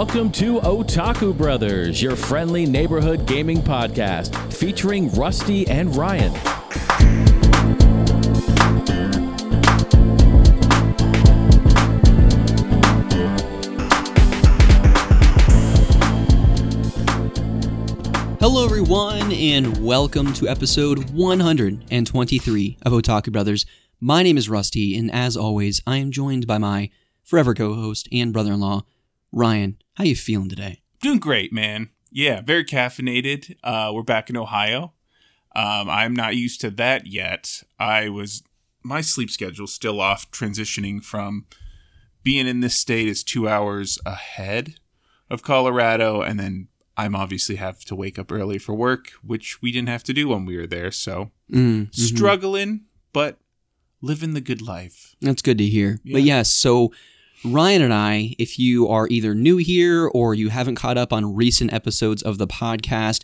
Welcome to Otaku Brothers, your friendly neighborhood gaming podcast featuring Rusty and Ryan. Hello, everyone, and welcome to episode 123 of Otaku Brothers. My name is Rusty, and as always, I am joined by my forever co-host and brother-in-law, Ryan. How you feeling today? Doing great, man. Yeah, very caffeinated. Uh, we're back in Ohio. Um, I'm not used to that yet. I was my sleep schedule's still off, transitioning from being in this state is two hours ahead of Colorado, and then I'm obviously have to wake up early for work, which we didn't have to do when we were there. So Mm, struggling, but living the good life. That's good to hear. Yeah. But yes, so Ryan and I, if you are either new here or you haven't caught up on recent episodes of the podcast,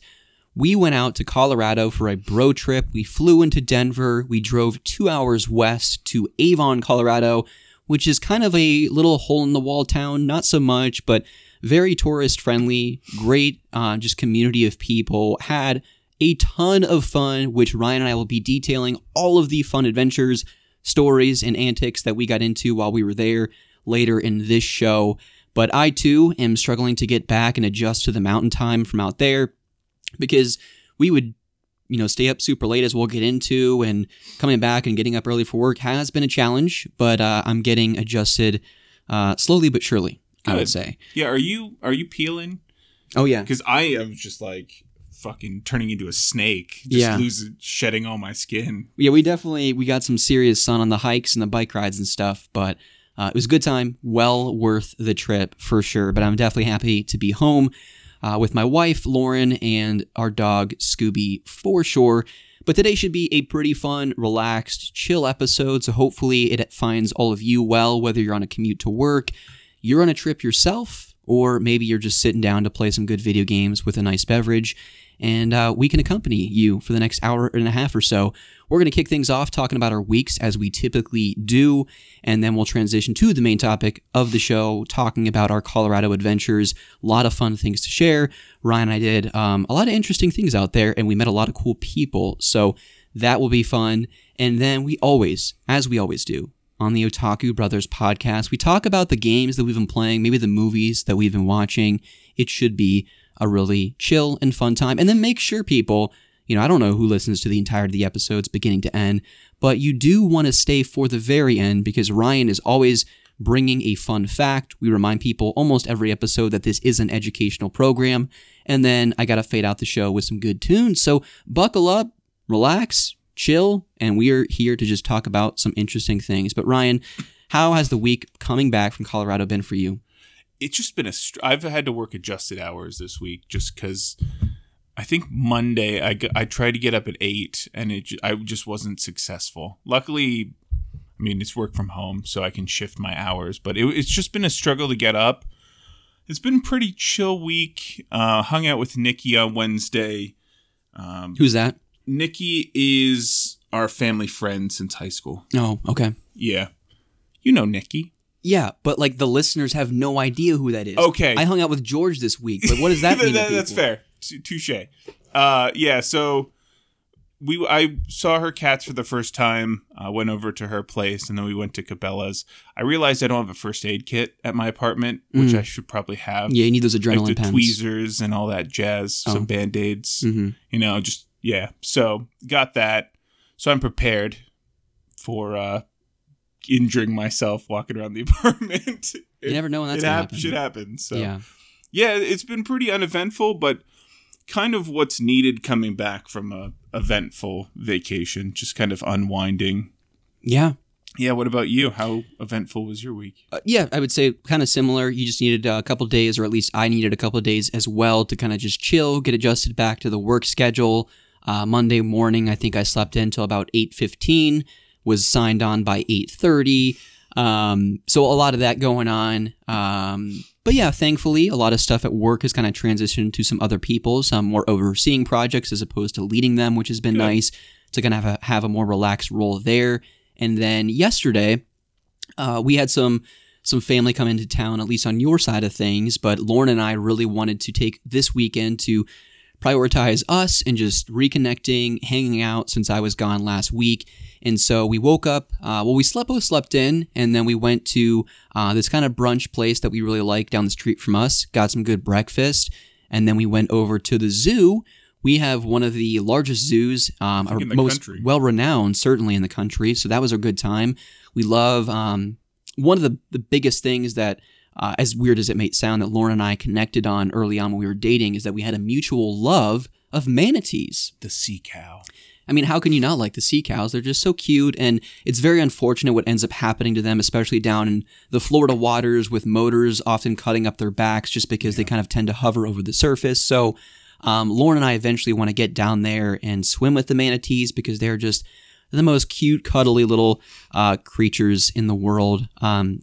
we went out to Colorado for a bro trip. We flew into Denver. We drove two hours west to Avon, Colorado, which is kind of a little hole in the wall town. Not so much, but very tourist friendly. Great, uh, just community of people. Had a ton of fun, which Ryan and I will be detailing all of the fun adventures, stories, and antics that we got into while we were there later in this show. But I too am struggling to get back and adjust to the mountain time from out there because we would, you know, stay up super late as we'll get into, and coming back and getting up early for work has been a challenge, but uh, I'm getting adjusted uh, slowly but surely, I would say. Yeah, are you are you peeling? Oh, yeah. Because I am just like fucking turning into a snake, just Yeah. losing, shedding all my skin. yeah, we definitely we got some serious sun on the hikes and the bike rides and stuff, but uh, it was a good time, well worth the trip for sure. But I'm definitely happy to be home uh, with my wife Lauren and our dog Scooby for sure. But today should be a pretty fun, relaxed, chill episode. So hopefully it finds all of you well, whether you're on a commute to work, you're on a trip yourself, or maybe you're just sitting down to play some good video games with a nice beverage and uh, we can accompany you for the next hour and a half or so. We're going to kick things off talking about our weeks as we typically do, and then we'll transition to the main topic of the show, talking about our Colorado adventures. A lot of fun things to share. Ryan and I did um, a lot of interesting things out there, and we met a lot of cool people. So that will be fun. And then we always, as we always do, on the Otaku Brothers podcast, we talk about the games that we've been playing, maybe the movies that we've been watching. It should be a really chill and fun time. And then make sure people, you know, I don't know who listens to the entirety of the episodes beginning to end, but you do want to stay for the very end because Ryan is always bringing a fun fact. We remind people almost every episode that this is an educational program. And then I got to fade out the show with some good tunes. So buckle up, relax, chill, and we are here to just talk about some interesting things. But Ryan, how has the week coming back from Colorado been for you? It's just been a. Str- I've had to work adjusted hours this week just because. I think Monday I, I tried to get up at eight and it I just wasn't successful. Luckily, I mean it's work from home so I can shift my hours, but it, it's just been a struggle to get up. It's been a pretty chill week. Uh, hung out with Nikki on Wednesday. Um, Who's that? Nikki is our family friend since high school. Oh, okay. Yeah. You know Nikki. Yeah, but like the listeners have no idea who that is. Okay. I hung out with George this week, but what does that mean? to that's fair. Touche. Uh, yeah, so we I saw her cats for the first time. I went over to her place and then we went to Cabela's. I realized I don't have a first aid kit at my apartment, which Mm. I should probably have. Yeah, you need those like adrenaline the pens. tweezers and all that jazz, Oh. some band-aids, hmm you know, just yeah. So got that. So I'm prepared for uh injuring myself walking around the apartment. You never know when that's it gonna hap- happen. should happen. So Yeah. yeah, it's been pretty uneventful, but kind of what's needed coming back from a eventful vacation, just kind of unwinding. Yeah. Yeah, what about you? How eventful was your week? Uh, yeah, I would say kind of similar. You just needed a couple days, or at least I needed a couple of days as well to kind of just chill, get adjusted back to the work schedule. Uh, Monday morning, I think I slept in until about eight fifteen. Was signed on by eight thirty. Um, so a lot of that going on. Um, but yeah, thankfully, a lot of stuff at work has kind of transitioned to some other people, some more overseeing projects as opposed to leading them, which has been Good. nice to kind of have a, have a more relaxed role there. And then yesterday, uh, we had some some family come into town, at least on your side of things. But Lauren and I really wanted to take this weekend to prioritize us and just reconnecting, hanging out since I was gone last week. And so we woke up, uh, well, we slept, both slept in, and then we went to uh, this kind of brunch place that we really like down the street from us, got some good breakfast, and then we went over to the zoo. We have one of the largest zoos, um, the most country. well renowned, certainly in the country. So that was a good time. We love um, one of the, the biggest things that uh, as weird as it may sound, that Lauren and I connected on early on when we were dating is that we had a mutual love of manatees. The sea cow. I mean, how can you not like the sea cows? They're just so cute, and it's very unfortunate what ends up happening to them, especially down in the Florida waters with motors often cutting up their backs just because they kind of tend to hover over the surface. So, um, Lauren and I eventually want to get down there and swim with the manatees because they're just the most cute, cuddly little uh, creatures in the world. Um,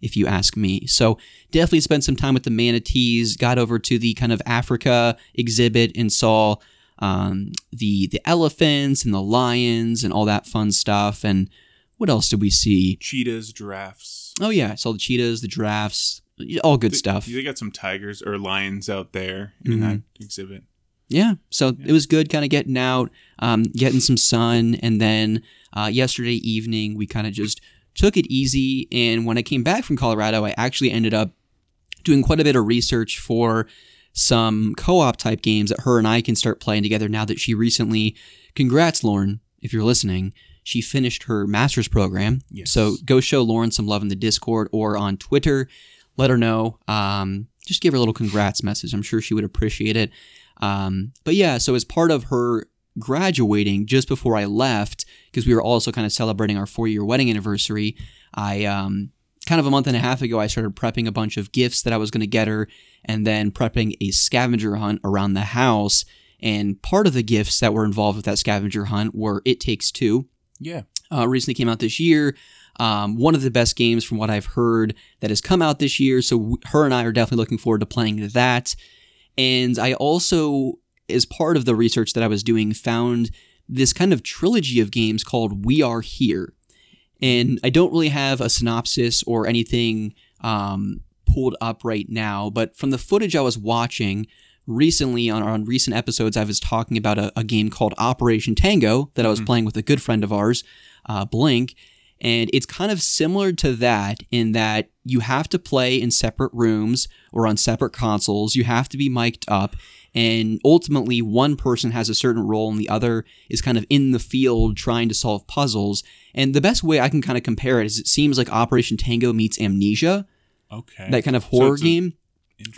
if you ask me. So definitely spent some time with the manatees. Got over to the kind of Africa exhibit and saw um, the the elephants and the lions and all that fun stuff. And what else did we see? Cheetahs, giraffes. Oh yeah, I saw the cheetahs, the giraffes, all good They- stuff. They got some tigers or lions out there in that exhibit. Yeah, so it was good, kind of getting out, um, getting some sun, and then uh, yesterday evening we kind of just took it easy. And when I came back from Colorado, I actually ended up doing quite a bit of research for some co-op type games that her and I can start playing together. Now that she recently, congrats, Lauren, if you're listening, she finished her master's program. Yes. So go show Lauren some love in the Discord or on Twitter. Let her know. Um, just give her a little congrats message. I'm sure she would appreciate it. Um, but yeah, so as part of her graduating, just before I left, because we were also kind of celebrating our four year wedding anniversary, I um, kind of a month and a half ago, I started prepping a bunch of gifts that I was going to get her, and then prepping a scavenger hunt around the house. And part of the gifts that were involved with that scavenger hunt were It Takes Two, Yeah. uh, recently came out this year. Um, one of the best games from what I've heard that has come out this year. So w- her and I are definitely looking forward to playing that. And I also, as part of the research that I was doing, found this kind of trilogy of games called We Are Here. And I don't really have a synopsis or anything um, pulled up right now, but from the footage I was watching recently on, on recent episodes, I was talking about a, a game called Operation Tango that I was playing with a good friend of ours, uh, Blink. And it's kind of similar to that in that you have to play in separate rooms or on separate consoles. You have to be mic'd up. And ultimately, one person has a certain role and the other is kind of in the field trying to solve puzzles. And the best way I can kind of compare it is it seems like Operation Tango meets Amnesia, Okay. that kind of horror a- game.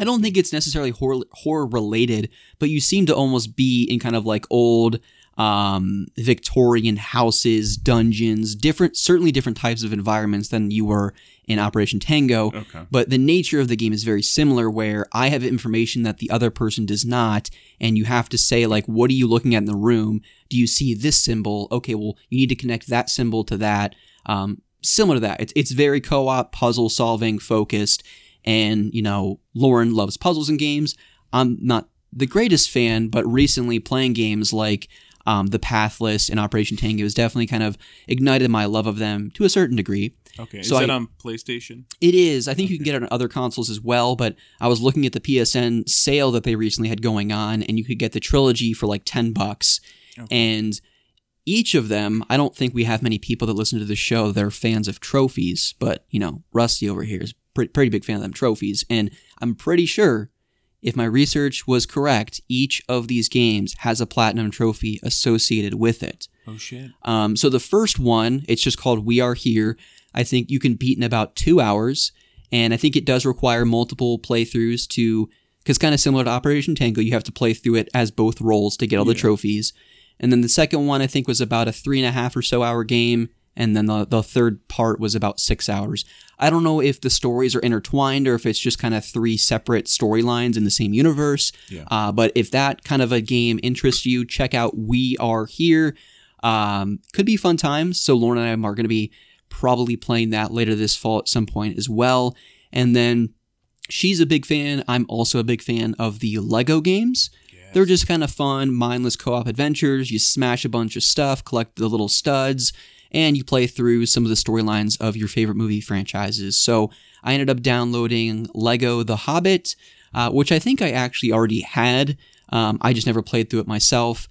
I don't think it's necessarily horror, horror related, but you seem to almost be in kind of like old um, Victorian houses, dungeons, different, certainly different types of environments than you were in Operation Tango. Okay. But the nature of the game is very similar, where I have information that the other person does not, and you have to say like, "What are you looking at in the room? Do you see this symbol? Okay, well, you need to connect that symbol to that." Um, similar to that, it's it's very co-op, puzzle solving focused, and you know, Lauren loves puzzles and games. I'm not the greatest fan, but recently playing games like um, The Pathless and Operation Tango has definitely kind of ignited my love of them to a certain degree. Okay. Is So that I- on PlayStation? It is. I think you can get it on other consoles as well, but I was looking at the PSN sale that they recently had going on, and you could get the trilogy for like 10 bucks. Okay. And each of them, I don't think we have many people that listen to the show that are fans of trophies, but, you know, Rusty over here is pretty, pretty big fan of them trophies. And I'm pretty sure, if my research was correct, each of these games has a platinum trophy associated with it. Oh shit. Um, so the first one, it's just called We Are Here. I think you can beat in about two hours, and I think it does require multiple playthroughs to, because kind of similar to Operation Tango, you have to play through it as both roles to get all the trophies. And then the second one, I think, was about a three and a half or so hour game, and then the, the third part was about six hours. I don't know if the stories are intertwined or if it's just kind of three separate storylines in the same universe. Yeah. Uh, but if that kind of a game interests you, check out We Are Here. Um, could be fun times. So Lauren and I are going to be probably playing that later this fall at some point as well. And then she's a big fan. I'm also a big fan of the Lego games. They're just kind of fun, mindless co-op adventures. You smash a bunch of stuff, collect the little studs, and you play through some of the storylines of your favorite movie franchises. So I ended up downloading Lego The Hobbit, uh, which I think I actually already had. Um, I just never played through it myself.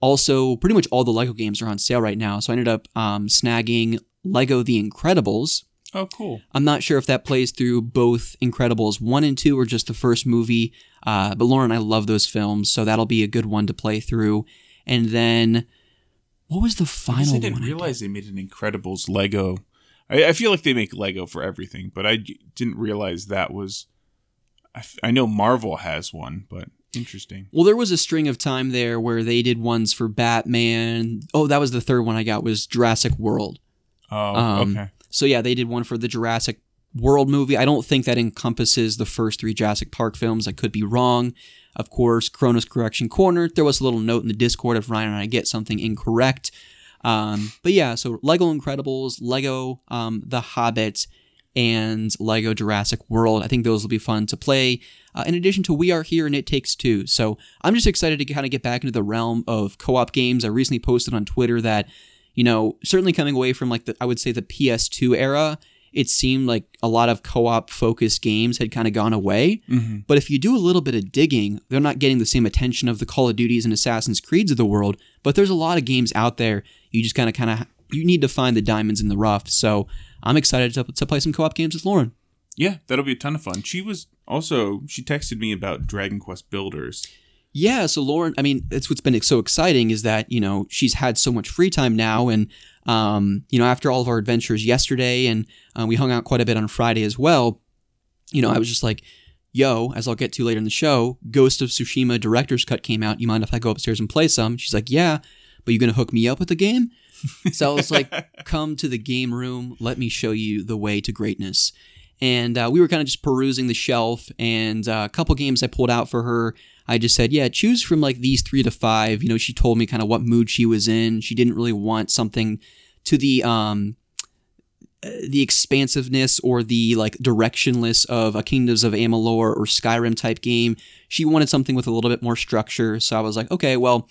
Also, pretty much all the Lego games are on sale right now, so I ended up um, snagging Lego The Incredibles. Oh, cool. I'm not sure if that plays through both Incredibles 1 and 2 or just the first movie, uh, but Lauren, I love those films, so that'll be a good one to play through. And then, what was the final I one? didn't did? realize they made an Incredibles Lego. I, I feel like they make Lego for everything, but I didn't realize that was. I, f- I know Marvel has one, but interesting. Well, there was a string of time there where they did ones for Batman. Oh, that was the third one I got was Jurassic World. Oh, Um, okay. So yeah, they did one for the Jurassic World movie. I don't think that encompasses the first three Jurassic Park films. I could be wrong. Of course, Cronus Correction Corner. There was a little note in the Discord if Ryan and I get something incorrect. Um, but yeah, so Lego Incredibles, Lego um, The Hobbit, and Lego Jurassic World. I think those will be fun to play. Uh, in addition to We Are Here and It Takes Two. So I'm just excited to kind of get back into the realm of co-op games. I recently posted on Twitter that, you know, certainly coming away from like the I would say the PS2 era, it seemed like a lot of co-op focused games had kind of gone away. hmm But if you do a little bit of digging, they're not getting the same attention of the Call of Duties and Assassin's Creeds of the world. But there's a lot of games out there. You just kind of kind of you need to find the diamonds in the rough. So I'm excited to, to play some co-op games with Lauren. Yeah, that'll be a ton of fun. She was also she texted me about Dragon Quest Builders. Yeah, so Lauren, I mean, that's what's been so exciting is that, you know, she's had so much free time now. And, um, you know, after all of our adventures yesterday and uh, we hung out quite a bit on Friday as well, you know, I was just like, yo, as I'll get to later in the show, Ghost of Tsushima Director's Cut came out. You mind if I go upstairs and play some? She's like, yeah, but you're going to hook me up with the game? So I was like, come to the game room. Let me show you the way to greatness. And uh, we were kind of just perusing the shelf, and uh, a couple games I pulled out for her. I just said, yeah, choose from like these three to five. You know, she told me kind of what mood she was in. She didn't really want something to the um, uh, the expansiveness or the like directionless of a Kingdoms of Amalur or Skyrim type game. She wanted something with a little bit more structure. So I was like, okay, well,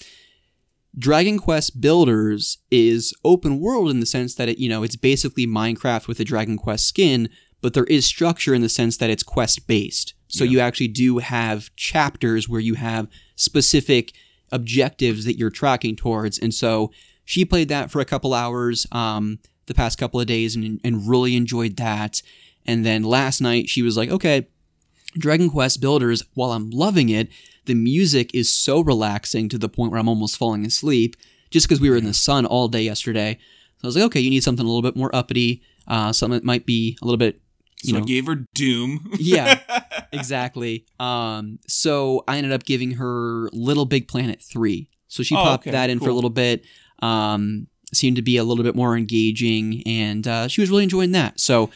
Dragon Quest Builders is open world in the sense that it, you know, it's basically Minecraft with a Dragon Quest skin, but there is structure in the sense that it's quest based. So Yeah. you actually do have chapters where you have specific objectives that you're tracking towards. And so she played that for a couple hours um, the past couple of days and, and really enjoyed that. And then last night she was like, okay, Dragon Quest Builders, while I'm loving it, the music is so relaxing to the point where I'm almost falling asleep just because we were in the sun all day yesterday. So I was like, okay, you need something a little bit more uppity, uh, something that might be a little bit, you So know, I gave her Doom. Yeah. exactly. Um, so I ended up giving her Little Big Planet 3. So she Oh, popped okay, that in for a little bit. Um, seemed to be a little bit more engaging, and uh, she was really enjoying that. So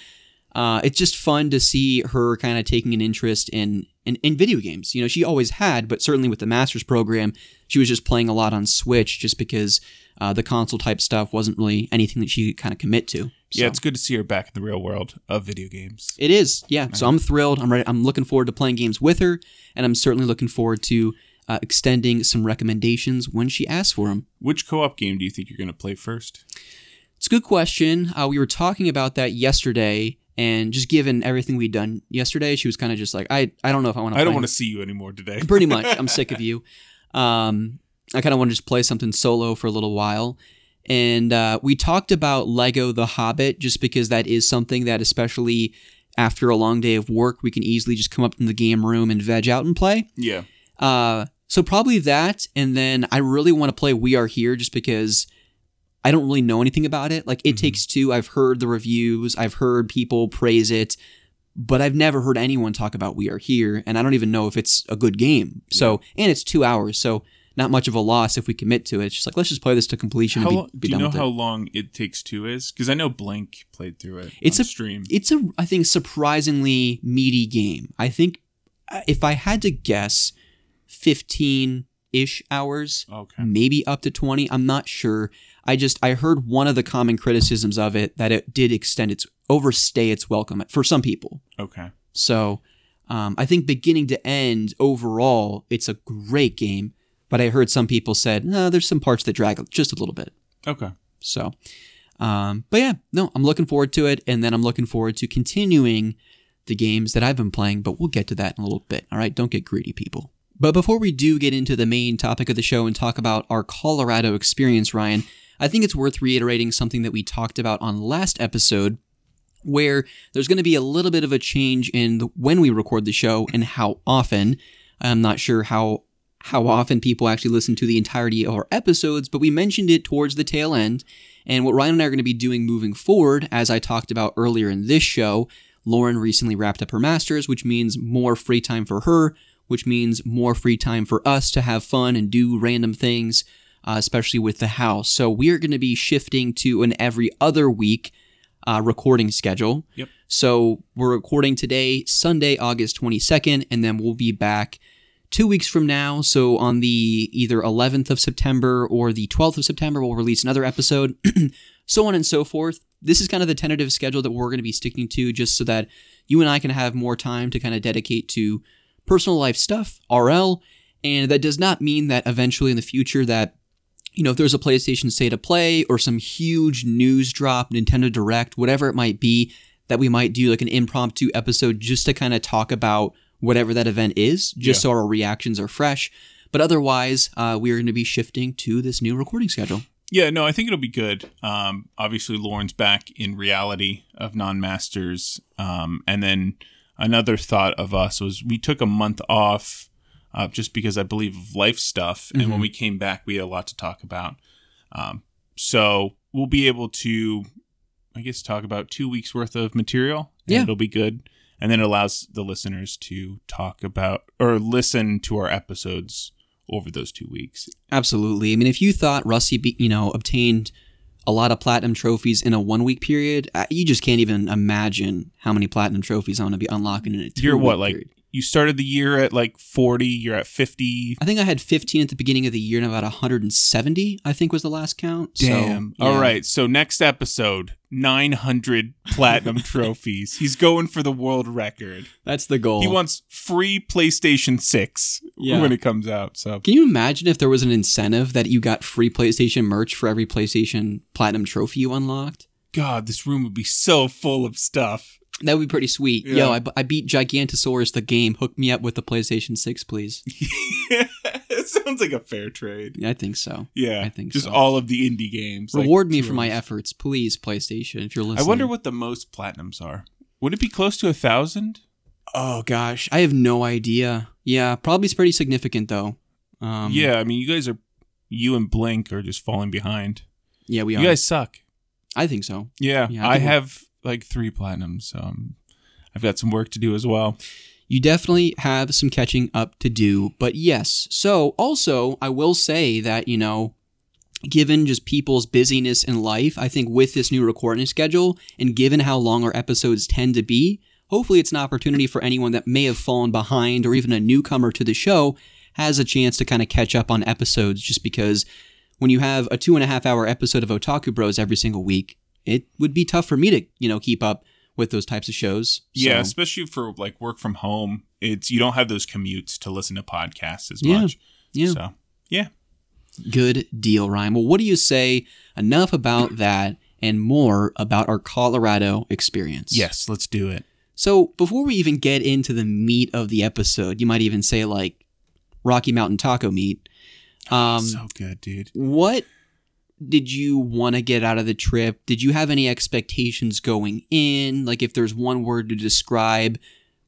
uh, it's just fun to see her kind of taking an interest in, in in video games. You know, she always had, but certainly with the master's program, she was just playing a lot on Switch, just because uh, the console type stuff wasn't really anything that she could kind of commit to. Yeah, So- it's good to see her back in the real world of video games. it is, yeah. So I'm thrilled. I'm ready. I'm looking forward to playing games with her, and I'm certainly looking forward to uh, extending some recommendations when she asks for them. Which co-op game do you think you're going to play first? It's a good question. Uh, we were talking about that yesterday, and just given everything we'd done yesterday, she was kind of just like, I, I don't know if I want to. I don't want to see you anymore today. Pretty much, I'm sick of you. Um, I kind of want to just play something solo for a little while. And uh, we talked about Lego The Hobbit just because that is something that, especially after a long day of work, we can easily just come up in the game room and veg out and play. Yeah. Uh, so probably that, and then I really want to play We Are Here just because I don't really know anything about it. Like It Mhm. Takes Two, I've heard the reviews, I've heard people praise it, but I've never heard anyone talk about We Are Here, and I don't even know if it's a good game. So, and it's two hours, so not much of a loss if we commit to it. It's just like let's just play this to completion How and be, be do you done know how it. long it takes two is? Because I know Blink played through it. It's a- stream. It's a, I think, surprisingly meaty game. I think if I had to guess, fifteen ish hours. okay. maybe up to 20 i'm not sure i just i heard one of the common criticisms of it that it did extend its overstay its welcome for some people Okay. so um, i think beginning to end overall it's a great game but i heard some people said no there's some parts that drag just a little bit Okay. so Um, but yeah, no, I'm looking forward to it, and then I'm looking forward to continuing the games that I've been playing. But we'll get to that in a little bit. All right, don't get greedy, people. But before we do get into the main topic of the show and talk about our Colorado experience, Ryan, I think it's worth reiterating something that we talked about on last episode, where there's going to be a little bit of a change in the, when we record the show and how often. I'm not sure how how often people actually listen to the entirety of our episodes, but we mentioned it towards the tail end. And what Ryan and I are going to be doing moving forward, as I talked about earlier in this show, Lauren recently wrapped up her master's, which means more free time for her, which means more free time for us to have fun and do random things, uh, especially with the house. So we are going to be shifting to an every other week uh, recording schedule. Yep. So we're recording today, Sunday, August 22nd, and then we'll be back two weeks from now. So on the either 11th of September or the 12th of September, we'll release another episode, so on and so forth. This is kind of the tentative schedule that we're going to be sticking to just so that you and I can have more time to kind of dedicate to personal life stuff, RL. And that does not mean that eventually in the future that you know, if there's a PlayStation State of Play or some huge news drop, Nintendo Direct, whatever it might be, that we might do like an impromptu episode just to kind of talk about whatever that event is, just Yeah. so our reactions are fresh. But otherwise, uh, we are going to be shifting to this new recording schedule. Yeah, no, I think it'll be good. Um, obviously, Lauren's back in reality of non masters. Um, and then another thought of us was we took a month off uh, just because I believe of life stuff. And when we came back, we had a lot to talk about. Um, so we'll be able to, I guess, talk about two weeks worth of material. and Yeah. It'll be good. And then it allows the listeners to talk about or listen to our episodes over those two weeks. Absolutely. I mean, if you thought Rusty, be, you know, obtained a lot of platinum trophies in a one week period, uh, you just can't even imagine how many platinum trophies I'm going to be unlocking in a two You're what, like you started the year at like 40, you're at 50. I think I had 15 at the beginning of the year and about 170, I think was the last count. So, Damn. yeah. All right. So next episode, 900 platinum trophies. He's going for the world record. That's the goal. He wants free PlayStation 6 Yeah. when it comes out. So Can you imagine if there was an incentive that you got free PlayStation merch for every PlayStation Platinum trophy you unlocked? God, this room would be so full of stuff. That would be pretty sweet. Yeah. Yo, I, I beat Gigantosaurus the game. Hook me up with the PlayStation 6, please. it sounds like a fair trade. Yeah, I think so. Yeah. I think so. just so. all of the indie games. like Reward me two for my efforts, please, PlayStation, if you're listening. I wonder what the most platinums are. Would it be close to a thousand? Oh, gosh. I have no idea. Yeah, probably pretty significant, though. Um, yeah, I mean, you guys are, you and Blink are just falling behind. Yeah, we are. You guys suck. I think so. Yeah, Yeah, I I, have like three platinums. So um, I've got some work to do as well. You definitely have some catching up to do, but yes. So, also, I will say that, you know, given just people's busyness in life, I think with this new recording schedule and given how long our episodes tend to be, hopefully it's an opportunity for anyone that may have fallen behind or even a newcomer to the show has a chance to kind of catch up on episodes just because when you have a two and a half hour episode of Otaku Bros every single week, it would be tough for me to, you know, keep up with those types of shows. Yeah, especially for like work from home. It's you don't have those commutes to listen to podcasts as Yeah, much. yeah. So yeah, Good deal, Ryan. Well, what do you say? Enough about that and more about our Colorado experience. yes, let's do it. So, before we even get into the meat of the episode, you might even say like Rocky Mountain taco meat. Um, so good, dude. what did you want to get out of the trip? Did you have any expectations going in? Like, if there's one word to describe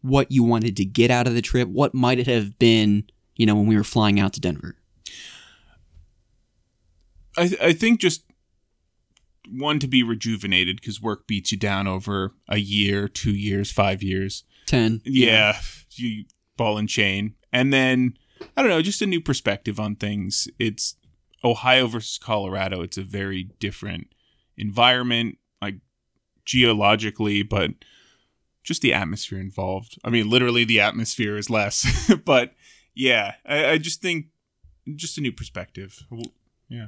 what you wanted to get out of the trip, what might it have been, you know, when we were flying out to Denver? I I think just one to be rejuvenated because work beats you down over a year, two years, five years. 10. Yeah, you ball and chain, and then I don't know, just a new perspective on things. It's Ohio versus Colorado. It's a very different environment, like geologically, but just the atmosphere involved. I mean, literally, the atmosphere is less, but yeah, I, I just think just a new perspective. Yeah.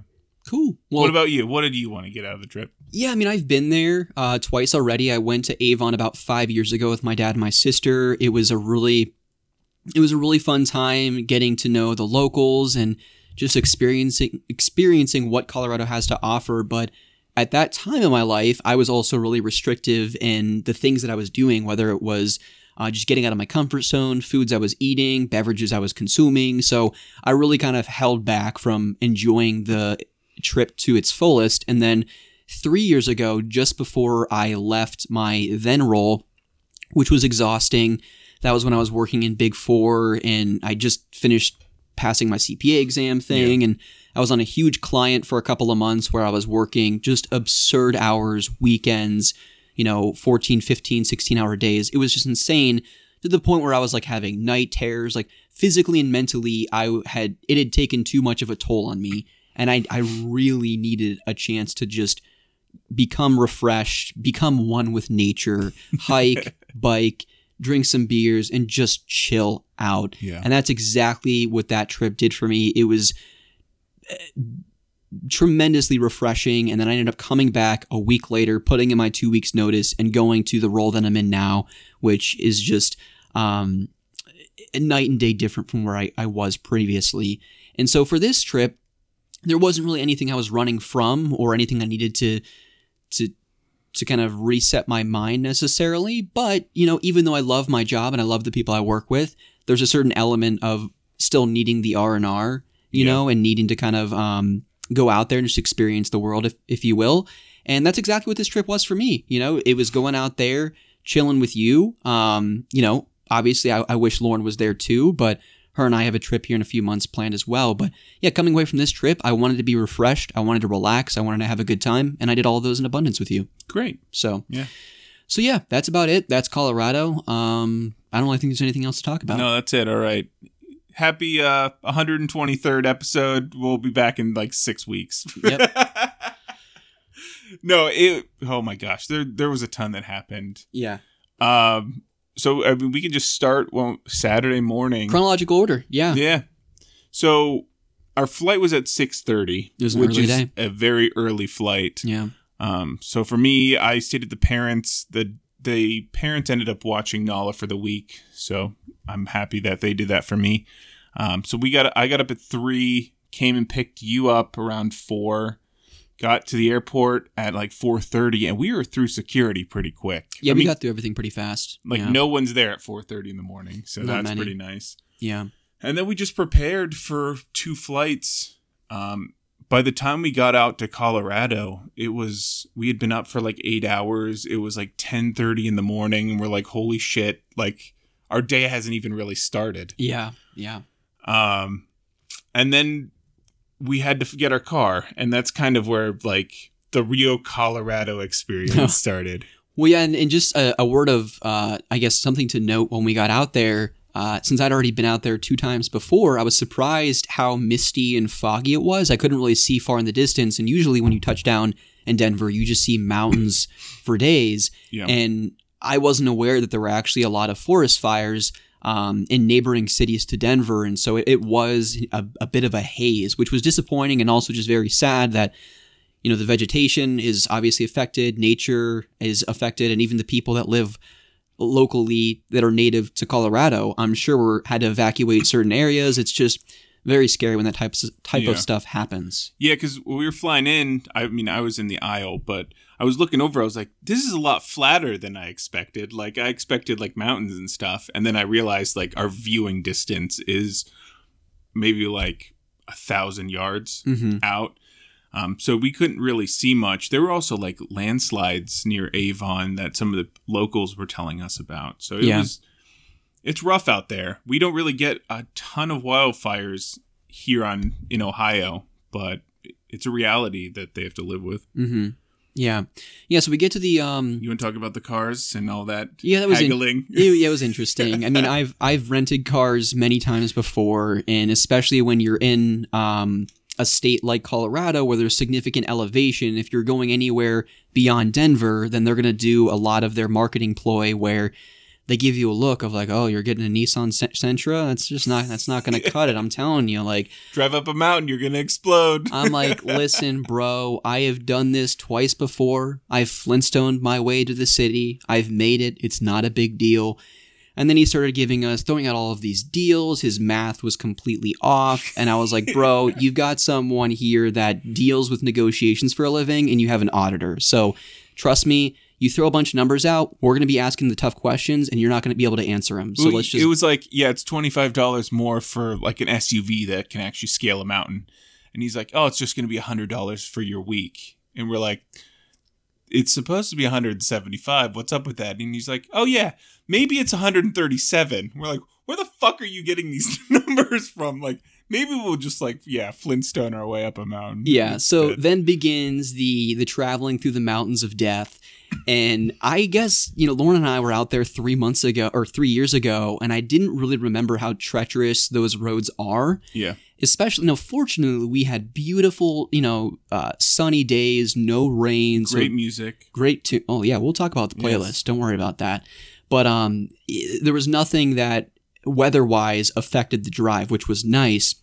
Cool. Well, what about you? What did you want to get out of the trip? Yeah, I mean, I've been there uh, twice already. I went to Avon about five years ago with my dad and my sister. It was a really, it was a really fun time getting to know the locals and just experiencing experiencing what Colorado has to offer. But at that time in my life, I was also really restrictive in the things that I was doing, whether it was uh, just getting out of my comfort zone, foods I was eating, beverages I was consuming. So I really kind of held back from enjoying the trip to its fullest. And then three years ago, just before I left my then role, which was exhausting, that was when I was working in Big Four and I just finished passing my CPA exam thing. And I was on a huge client for a couple of months where I was working just absurd hours, weekends, you know, 14, 15, 16 hour days. It was just insane to the point where I was like having night terrors, like physically and mentally, I had, it had taken too much of a toll on me. And I, I really needed a chance to just become refreshed, become one with nature, hike, bike, drink some beers, and just chill out. Yeah. And that's exactly what that trip did for me. It was uh, tremendously refreshing. And then I ended up coming back a week later, putting in my two weeks notice and going to the role that I'm in now, which is just um, a night and day different from where I, I was previously. And so for this trip, there wasn't really anything I was running from or anything I needed to to to kind of reset my mind necessarily. But, you know, even though I love my job and I love the people I work with, there's a certain element of still needing the R and R, you Yeah. know, and needing to kind of um, go out there and just experience the world, if, if you will. And that's exactly what this trip was for me. You know, it was going out there, chilling with you. Um, you know, obviously I, I wish Lauren was there too, but her and I have a trip here in a few months planned as well. But yeah, coming away from this trip, I wanted to be refreshed. I wanted to relax. I wanted to have a good time. And I did all of those in abundance with you. Great. So Yeah. so yeah, that's about it. That's Colorado. Um, I don't really think there's anything else to talk about. No, that's it. All right. Happy uh 123rd episode. We'll be back in like six weeks. Yep. no, it. Oh my gosh, there there was a ton that happened. Yeah. Um, so I mean, we can just start well Saturday morning. Chronological order. Yeah. Yeah. So our flight was at 6:30, was which is day. a very early flight. Yeah. Um, so for me, I stayed at the parents. The the parents ended up watching Nala for the week, so I'm happy that they did that for me. Um, so we got I got up at three, came and picked you up around four, got to the airport at like four thirty, and we were through security pretty quick. Yeah, I we mean, got through everything pretty fast. like yeah. no one's there at four thirty in the morning, so Not that's many. pretty nice. Yeah. And then we just prepared for two flights. Um, by the time we got out to Colorado, it was we had been up for like eight hours. It was like ten thirty in the morning, and we're like, "Holy shit!" Like our day hasn't even really started. Yeah. Yeah. Um, and then we had to get our car, and that's kind of where like the Rio Colorado experience started. Well, yeah, and, and just a, a word of, uh, I guess, something to note when we got out there. Uh, since I'd already been out there two times before, I was surprised how misty and foggy it was. I couldn't really see far in the distance, and usually when you touch down in Denver, you just see mountains for days. Yeah. And I wasn't aware that there were actually a lot of forest fires um, in neighboring cities to Denver, and so it, it was a, a bit of a haze, which was disappointing and also just very sad that you know the vegetation is obviously affected nature is affected and even the people that live locally that are native to colorado i'm sure were had to evacuate certain areas. It's just very scary when that type of, type Yeah. of stuff happens. Yeah, because we were flying in, I mean, I was in the aisle, but I was looking over. I was like, "This is a lot flatter than I expected." Like, I expected like mountains and stuff, and then I realized like our viewing distance is maybe like a thousand yards mm-hmm. out. Um, so we couldn't really see much. There were also like landslides near Avon that some of the locals were telling us about. So it Yeah. was, it's rough out there. We don't really get a ton of wildfires here on in Ohio, but it's a reality that they have to live with. Mm-hmm. Yeah yeah so we get to the um You want to talk about the cars and all that? Yeah, that was in- haggling. it, yeah, it was interesting. I mean, I've I've rented cars many times before, and especially when you're in um, a state like Colorado where there's significant elevation. If you're going anywhere beyond Denver, then they're gonna do a lot of their marketing ploy where they give you a look of like, oh, you're getting a Nissan Sen- Sentra. That's just not that's not gonna cut it. I'm telling you, like. Drive up a mountain, you're gonna explode. I'm like, listen, bro, I have done this twice before. I've Flintstoned my way to the city. I've made it. It's not a big deal. And then he started giving us, throwing out all of these deals. His math was completely off. And I was like, bro, you've got someone here that deals with negotiations for a living and you have an auditor. So trust me, you throw a bunch of numbers out, we're going to be asking the tough questions and you're not going to be able to answer them. So Well, let's just. It was like, yeah, it's twenty five dollars more for like an SUV that can actually scale a mountain, and he's like, oh, it's just going to be hundred dollars for your week, and we're like, it's supposed to be one hundred and seventy five. What's up with that? And he's like, oh yeah, maybe it's one hundred and thirty seven. We're like, where the fuck are you getting these numbers from? Like, maybe we'll just like, yeah, Flintstone our way up a mountain. Yeah, so Good. then begins the the traveling through the mountains of death. And I guess, you know, Lauren and I were out there three months ago or three years ago, and I didn't really remember how treacherous those roads are. yeah, Especially, you know, fortunately, we had beautiful, you know, uh, sunny days, no rain. so great music. great tune. Oh yeah, we'll talk about the playlist. Yes. Don't worry about that. But um, there was nothing that weather-wise affected the drive, which was nice.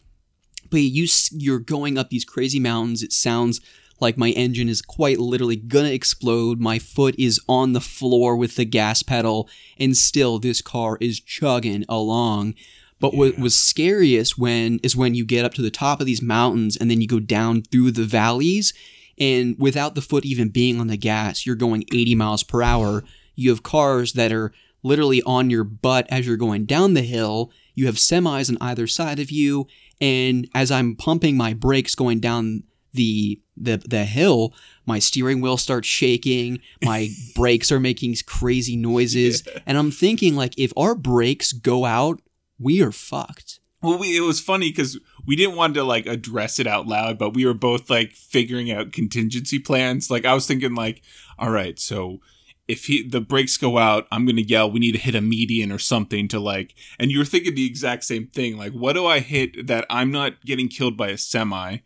But you you're going up these crazy mountains. It sounds like my engine is quite literally gonna explode. My foot is on the floor with the gas pedal, and still this car is chugging along. But what was scariest when is when you get up to the top of these mountains and then you go down through the valleys and without the foot even being on the gas, you're going 80 miles per hour. You have cars that are literally on your butt as you're going down the hill. You have semis on either side of you, and as I'm pumping my brakes going down the the the hill, my steering wheel starts shaking, my brakes are making crazy noises, and I'm thinking like if our brakes go out, we are fucked. Well, we, it was funny because we didn't want to like address it out loud, but we were both like figuring out contingency plans. Like I was thinking, like, all right, so if he the brakes go out, I'm gonna yell, we need to hit a median or something to like. And you were thinking the exact same thing. Like, what do I hit that I'm not getting killed by a semi,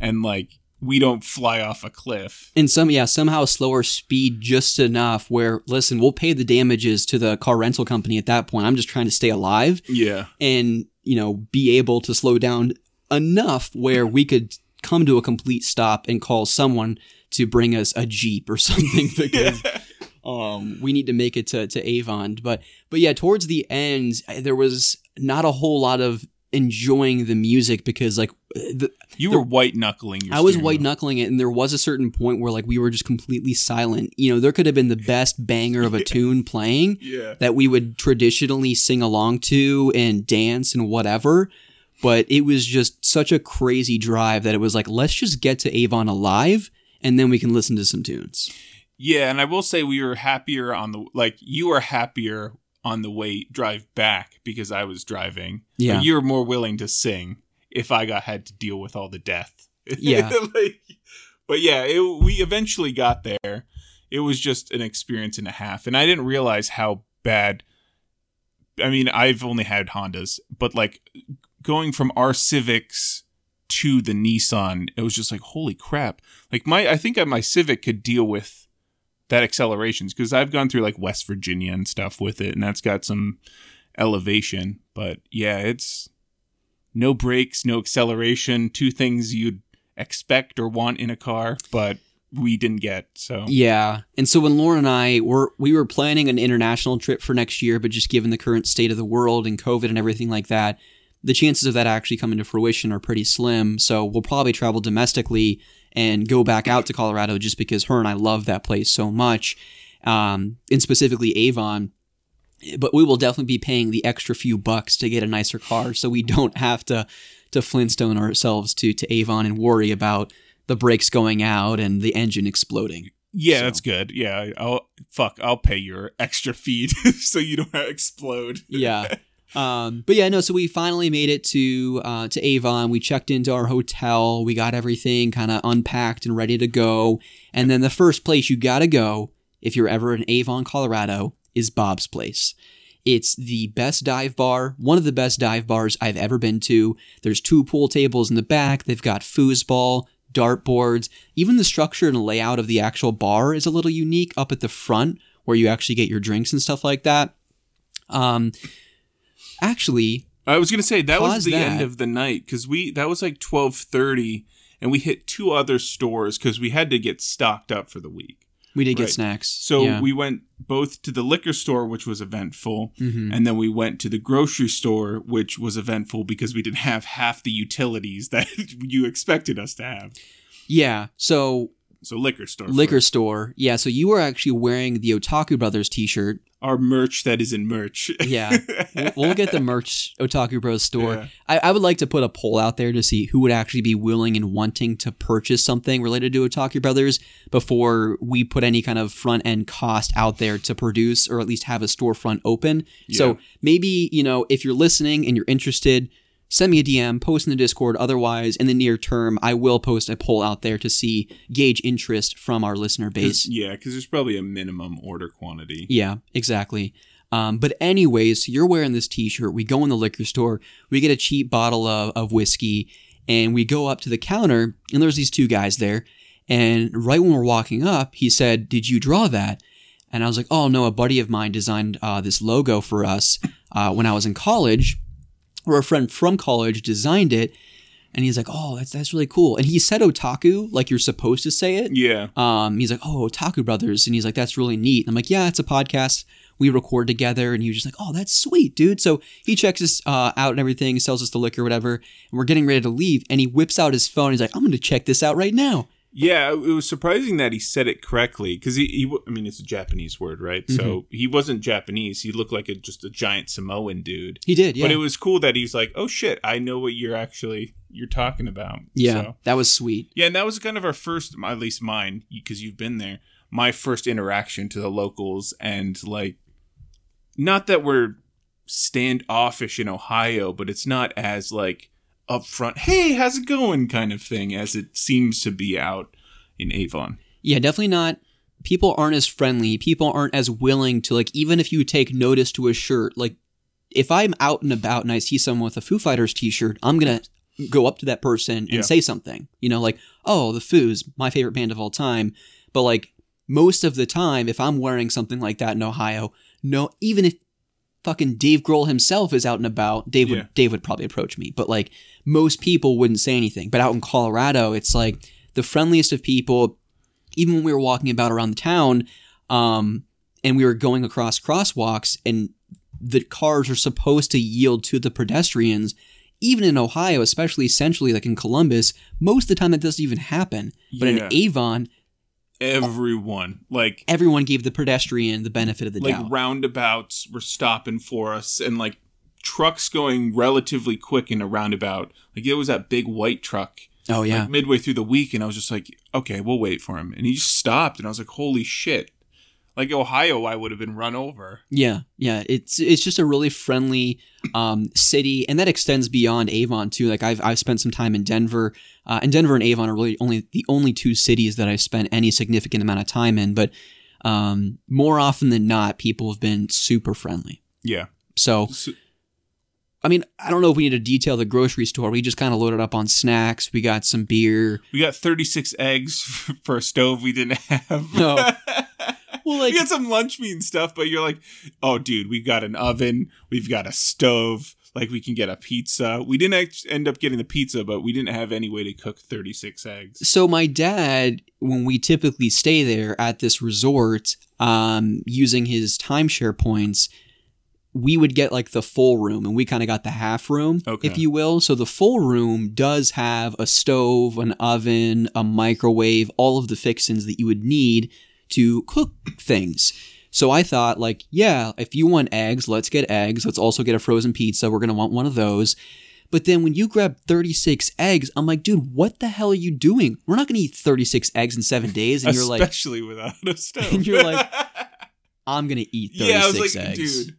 and like we don't fly off a cliff? And some, yeah, somehow slower speed just enough where, listen, we'll pay the damages to the car rental company at that point. I'm just trying to stay alive Yeah, and, you know, be able to slow down enough where we could come to a complete stop and call someone to bring us a Jeep or something because um, we need to make it to, to Avon. But, but yeah, towards the end, there was not a whole lot of enjoying the music because, like, the, you were white knuckling. I was white knuckling it, and there was a certain point where like we were just completely silent. You know, there could have been the best banger of a tune playing Yeah. that we would traditionally sing along to and dance and whatever. But it was just such a crazy drive that it was like, let's just get to Avon alive, and then we can listen to some tunes. Yeah, and I will say we were happier on the like you were happier on the way drive back because I was driving. Yeah. You were more willing to sing if I got had to deal with all the death. Yeah. like, but yeah, it, we eventually got there. It was just an experience and a half, and I didn't realize how bad. I mean, I've only had Hondas, but like going from our Civics to the Nissan, it was just like holy crap. Like my, I think my Civic could deal with that accelerations because I've gone through like West Virginia and stuff with it, and that's got some elevation. But yeah, it's no brakes, no acceleration, two things you'd expect or want in a car, but we didn't get. So Yeah, and so when Lauren and I were we were planning an international trip for next year, but just given the current state of the world and COVID and everything like that, the chances of that actually coming to fruition are pretty slim. So we'll probably travel domestically and go back out to Colorado just because her and I love that place so much, um, and specifically Avon. But we will definitely be paying the extra few bucks to get a nicer car, so we don't have to to Flintstone ourselves to to Avon and worry about the brakes going out and the engine exploding. yeah, So- that's good. Yeah, I'll fuck. I'll pay your extra feed so you don't explode. yeah. Um, but yeah, no. So we finally made it to uh, to Avon. We checked into our hotel. We got everything kind of unpacked and ready to go. And then the first place you gotta go if you're ever in Avon, Colorado, is Bob's Place. It's the best dive bar, one of the best dive bars I've ever been to. There's two pool tables in the back. They've got foosball, dartboards. Even the structure and layout of the actual bar is a little unique up at the front where you actually get your drinks and stuff like that. Um, actually, I was gonna say that was the that. end of the night because we that was like twelve thirty, and we hit two other stores because we had to get stocked up for the week. We did get snacks. So yeah. we went both to the liquor store, which was eventful, Mhm. and then we went to the grocery store, which was eventful because we didn't have half the utilities that you expected us to have. yeah. So So liquor store, liquor first. store. Yeah. So you were actually wearing the Otaku Brothers T-shirt. our merch that is in merch. Yeah. We'll, we'll get the merch Otaku Bros store. Yeah. I, I would like to put a poll out there to see who would actually be willing and wanting to purchase something related to Otaku Brothers before we put any kind of front end cost out there to produce or at least have a storefront open. Yeah. So maybe, you know, if you're listening and you're interested, send me a DM, post in the Discord. Otherwise, in the near term, I will post a poll out there to see gauge interest from our listener base. yeah, because there's probably a minimum order quantity. Yeah, exactly. Um, but anyways, so you're wearing this T-shirt. We go in the liquor store. We get a cheap bottle of, of whiskey, and we go up to the counter, and there's these two guys there. And right when we're walking up, he said, "Did you draw that?" And I was like, "Oh no, a buddy of mine designed uh, this logo for us uh, when I was in college, or a friend from college designed it." And he's like, "Oh, that's that's really cool." And he said "otaku" like you're supposed to say it. Yeah, Um, he's like, "Oh, Otaku Brothers," and he's like, "That's really neat." And I'm like, "Yeah, it's a podcast we record together." And he was just like, "Oh, that's sweet, dude." So he checks us uh, out and everything, sells us the liquor, whatever. And we're getting ready to leave, and he whips out his phone. He's like, "I'm going to check this out right now." Yeah. It was surprising that he said it correctly because he, he. I mean, it's a Japanese word, right? Mm-hmm. So he wasn't Japanese. He looked like a, just a giant Samoan dude. He did, yeah, But it was cool that he's like, "Oh shit, I know what you're actually you're talking about." yeah, So- that was sweet. Yeah, and that was kind of our first, at least mine, because you've been there. My first interaction to the locals, and like, not that we're standoffish in Ohio, but it's not as like upfront. Hey, how's it going? Kind of thing as it seems to be out in Avon. Yeah, definitely not. People aren't as friendly. People aren't as willing to like. Even if you take notice to a shirt, like if I'm out and about and I see someone with a Foo Fighters T-shirt, I'm gonna go up to that person and Yeah. say something. You know, like, "Oh, the Foos, my favorite band of all time." But like most of the time, if I'm wearing something like that in Ohio, no, even if fucking Dave Grohl himself is out and about, Dave would Yeah. Dave would probably approach me. But like most people wouldn't say anything. But out in Colorado, it's like the friendliest of people. Even when we were walking about around the town, um, and we were going across crosswalks, and the cars are supposed to yield to the pedestrians. Even in Ohio, especially centrally, like in Columbus, most of the time that doesn't even happen. But Yeah. in Avon, Everyone, like, everyone gave the pedestrian the benefit of the doubt. like doubt. roundabouts were stopping for us, and like trucks going relatively quick in a roundabout. Like it was that big white truck oh yeah, like midway through the week and I was just like, okay, we'll wait for him. And he just stopped and I was like, holy shit. Like Ohio, I would have been run over. Yeah, yeah, it's it's just a really friendly um, city, and that extends beyond Avon too. Like I've I've spent some time in Denver, uh, and Denver and Avon are really only the only two cities that I've spent any significant amount of time in. But um, more often than not, people have been super friendly. Yeah. So So- I mean, I don't know if we need to detail the grocery store. We just kind of loaded up on snacks. We got some beer. we got 36 eggs for a stove we didn't have. No. Well, like we got some lunch meat and stuff, but you're like, oh, dude, we got an oven. We've got a stove. Like, we can get a pizza. We didn't end up getting the pizza, but we didn't have any way to cook 36 eggs. So my dad, when we typically stay there at this resort, um, using his timeshare points, we would get like the full room, and we kind of got the half room, Okay. if you will. So the full room does have a stove, an oven, a microwave, all of the fixings that you would need to cook things. So I thought, like, yeah, if you want eggs, let's get eggs. Let's also get a frozen pizza. We're gonna want one of those. But then when you grab 36 eggs, I'm like, dude, what the hell are you doing? We're not gonna eat 36 eggs in seven days. And you're like, Especially without a stove. And you're like, I'm gonna eat 36 yeah, I was like, eggs. dude,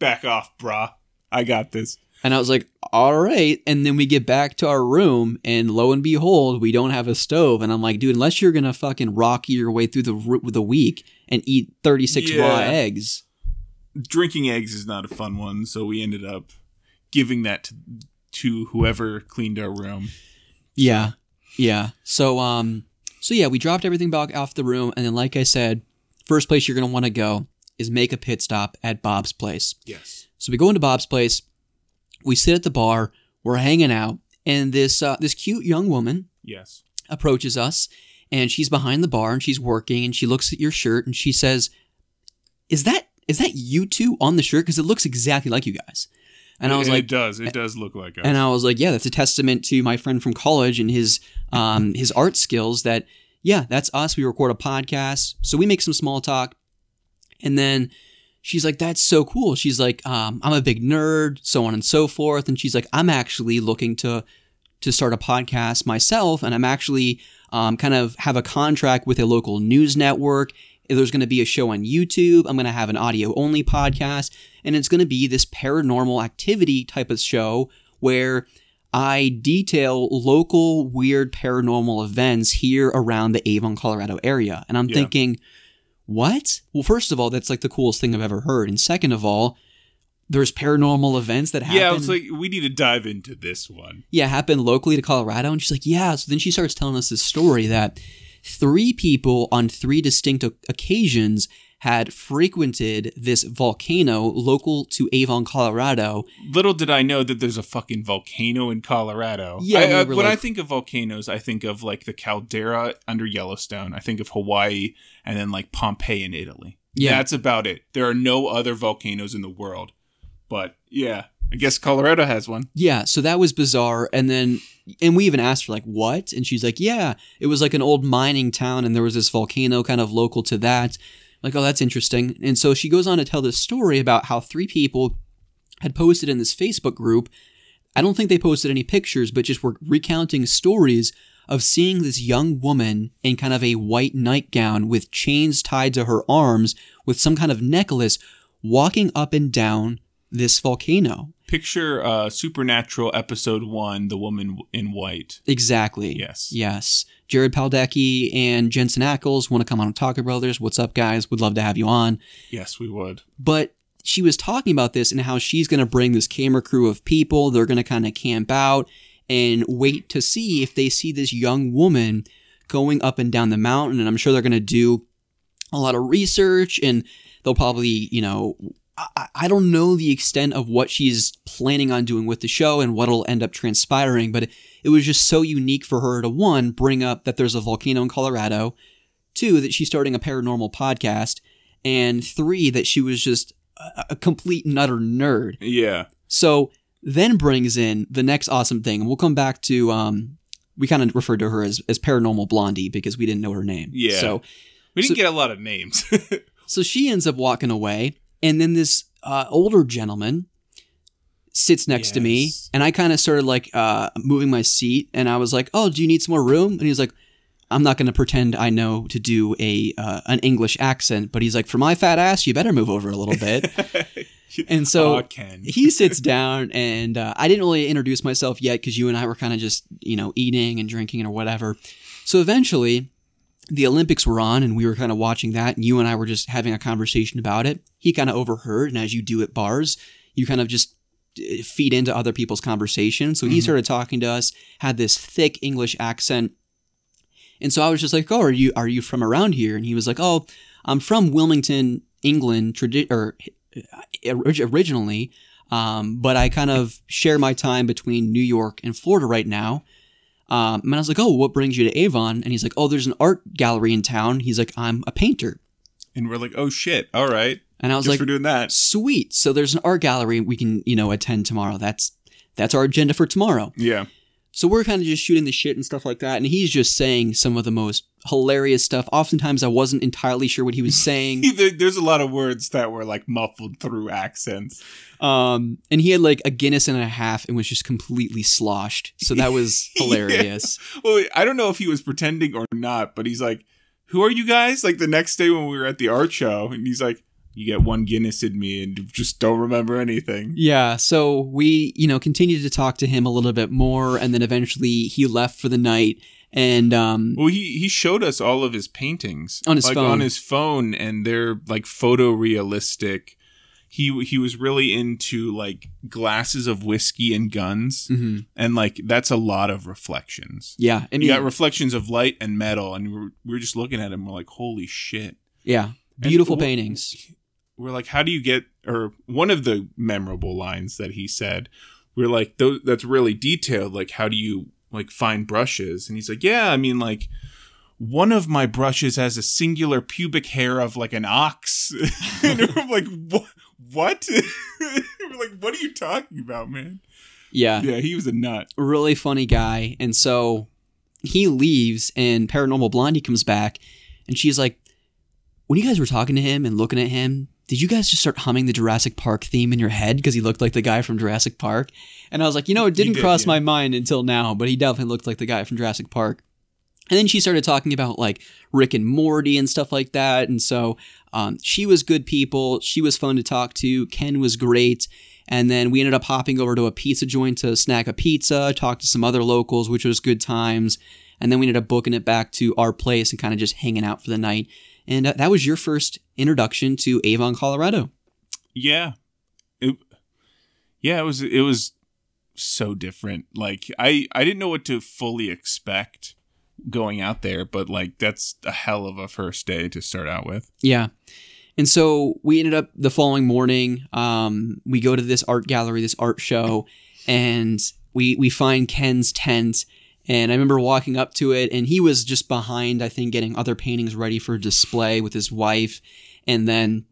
back off, brah. I got this. And I was like, all right. And then we get back to our room, and lo and behold, we don't have a stove. And I'm like, dude, unless you're gonna fucking rock your way through the the week and eat 36 raw eggs, Drinking eggs is not a fun one, so we ended up giving that to, to whoever cleaned our room. yeah, yeah. So um, so yeah, we dropped everything back off the room, and then like I said, first place you're gonna want to go is make a pit stop at Bob's place. Yes. So we go into Bob's place. We sit at the bar. We're hanging out, and this uh, this cute young woman Yes. approaches us and she's behind the bar and she's working and she looks at your shirt and she says, "Is that is that you two on the shirt? Because it looks exactly like you guys." And I was it, like, it does. It does look like us. and I was like, yeah, that's a testament to my friend from college and his um, his art skills. That yeah, that's us. We record a podcast, so we make some small talk, and then she's like, that's so cool. She's like, um, I'm a big nerd, so on and so forth. And she's like, I'm actually looking to to start a podcast myself, and I'm actually um, kind of have a contract with a local news network. There's going to be a show on YouTube. I'm going to have an audio only podcast, and it's going to be this paranormal activity type of show where I detail local weird paranormal events here around the Avon, Colorado area. And I'm Yeah. thinking, what? Well, first of all, that's like the coolest thing I've ever heard. And second of all, there's paranormal events that happen. yeah, it's like we need to dive into this one. yeah, happened locally to Colorado. And she's like, yeah. So then she starts telling us this story that three people on three distinct occasions had frequented this volcano local to Avon, Colorado. Little did I know that there's a fucking volcano in Colorado. Yeah, I, we uh, when I think of volcanoes, I think of like the caldera under Yellowstone. I think of Hawaii, and then like Pompeii in Italy. Yeah. that's about it. There are no other volcanoes in the world. But yeah, I guess Colorado has one. Yeah, so that was bizarre. And then, and we even asked her, like, what? And she's like, yeah, it was like an old mining town, and there was this volcano kind of local to that. Like, oh, that's interesting. And so she goes on to tell this story about how three people had posted in this Facebook group. I don't think they posted any pictures, but just were recounting stories of seeing this young woman in kind of a white nightgown with chains tied to her arms with some kind of necklace walking up and down this volcano. Picture uh, Supernatural episode one, the woman in white. Exactly. Yes. Yes. Jared Padalecki and Jensen Ackles want to come on Otaku Brothers. What's up, guys? Would love to have you on. Yes, we would. But she was talking about this and how she's going to bring this camera crew of people. They're going to kind of camp out and wait to see if they see this young woman going up and down the mountain. And I'm sure they're going to do a lot of research and they'll probably, you know, I, I don't know the extent of what she's planning on doing with the show and what'll end up transpiring, but it was just so unique for her to one, bring up that there's a volcano in Colorado, two, that she's starting a paranormal podcast, and three, that she was just a, a complete and utter nerd. Yeah. So then brings in the next awesome thing, and we'll come back to um we kind of referred to her as, as paranormal blondie because we didn't know her name. Yeah. So We didn't So- get a lot of names. so she ends up walking away, and then this uh, older gentleman sits next to me, and I kind of started like uh, moving my seat, and I was like, "Oh, do you need some more room?" And he's like, "I'm not going to pretend I know to do a uh, an English accent," but he's like, "For my fat ass, you better move over a little bit." and so he sits down and uh, i didn't really introduce myself yet because you and i were kind of just you know eating and drinking or whatever so eventually the olympics were on and we were kind of watching that and you and i were just having a conversation about it he kind of overheard and as you do at bars you kind of just uh, feed into other people's conversation so he Mhm. started talking to us had this thick english accent and so i was just like oh are you are you from around here and he was like oh i'm from wilmington england tradi- or orig- originally, um, but I kind of share my time between New York and Florida right now. Um, and I was like, "Oh, what brings you to Avon?" And he's like, "Oh, there's an art gallery in town." He's like, "I'm a painter," and we're like, oh shit. All right. and I was Just like, for doing that. "Sweet." So there's an art gallery we can, you know, attend tomorrow. That's that's our agenda for tomorrow. Yeah. So we're kind of just shooting the shit and stuff like that, and he's just saying some of the most hilarious stuff. Oftentimes, I wasn't entirely sure what he was saying. There's a lot of words that were like muffled through accents. Um, and he had like a Guinness and a half and was just completely sloshed. So that was Yeah. hilarious. Well, I don't know if he was pretending or not, but he's like, "Who are you guys?" Like the next day when we were at the art show, and he's like, "You get one Guinness in me, and just don't remember anything." Yeah. So we, you know, continued to talk to him a little bit more, and then eventually he left for the night. And um, Well, he he showed us all of his paintings On his like phone. on his phone, and they're like photorealistic. He he was really into like glasses of whiskey and guns, mhm. and like that's a lot of reflections. yeah, and you got reflections of light and metal, and we're, we're just looking at him. We're like, holy shit. yeah, And beautiful wh- paintings. We're like, how do you get? Or one of the memorable lines that he said, we're like, Those, that's really detailed. Like, how do you like fine brushes? And he's like, yeah, I mean, like, one of my brushes has a singular pubic hair of like an ox. and I'm like, what? What? like, what are you talking about, man? Yeah. Yeah, he was a nut. really funny guy. And so he leaves, and Paranormal Blondie comes back, and she's like, When you guys were talking to him and looking at him, did you guys just start humming the Jurassic Park theme in your head because he looked like the guy from Jurassic Park? And I was like, you know, it didn't did, cross yeah. my mind until now, but he definitely looked like the guy from Jurassic Park. And then she started talking about like Rick and Morty and stuff like that. And so um, she was good people. She was fun to talk to. Ken was great. And then we ended up hopping over to a pizza joint to snack a pizza, talk to some other locals, which was good times. And then we ended up booking it back to our place and kind of just hanging out for the night. And uh, that was your first introduction to Avon, Colorado. Yeah. It, yeah, it was it was so different. Like I I didn't know what to fully expect going out there, but like that's a hell of a first day to start out with. Yeah. And so we ended up the following morning. Um, we go to this art gallery, this art show, and we we find Ken's tent. And I remember walking up to it, and he was just behind, I think, getting other paintings ready for display with his wife. And then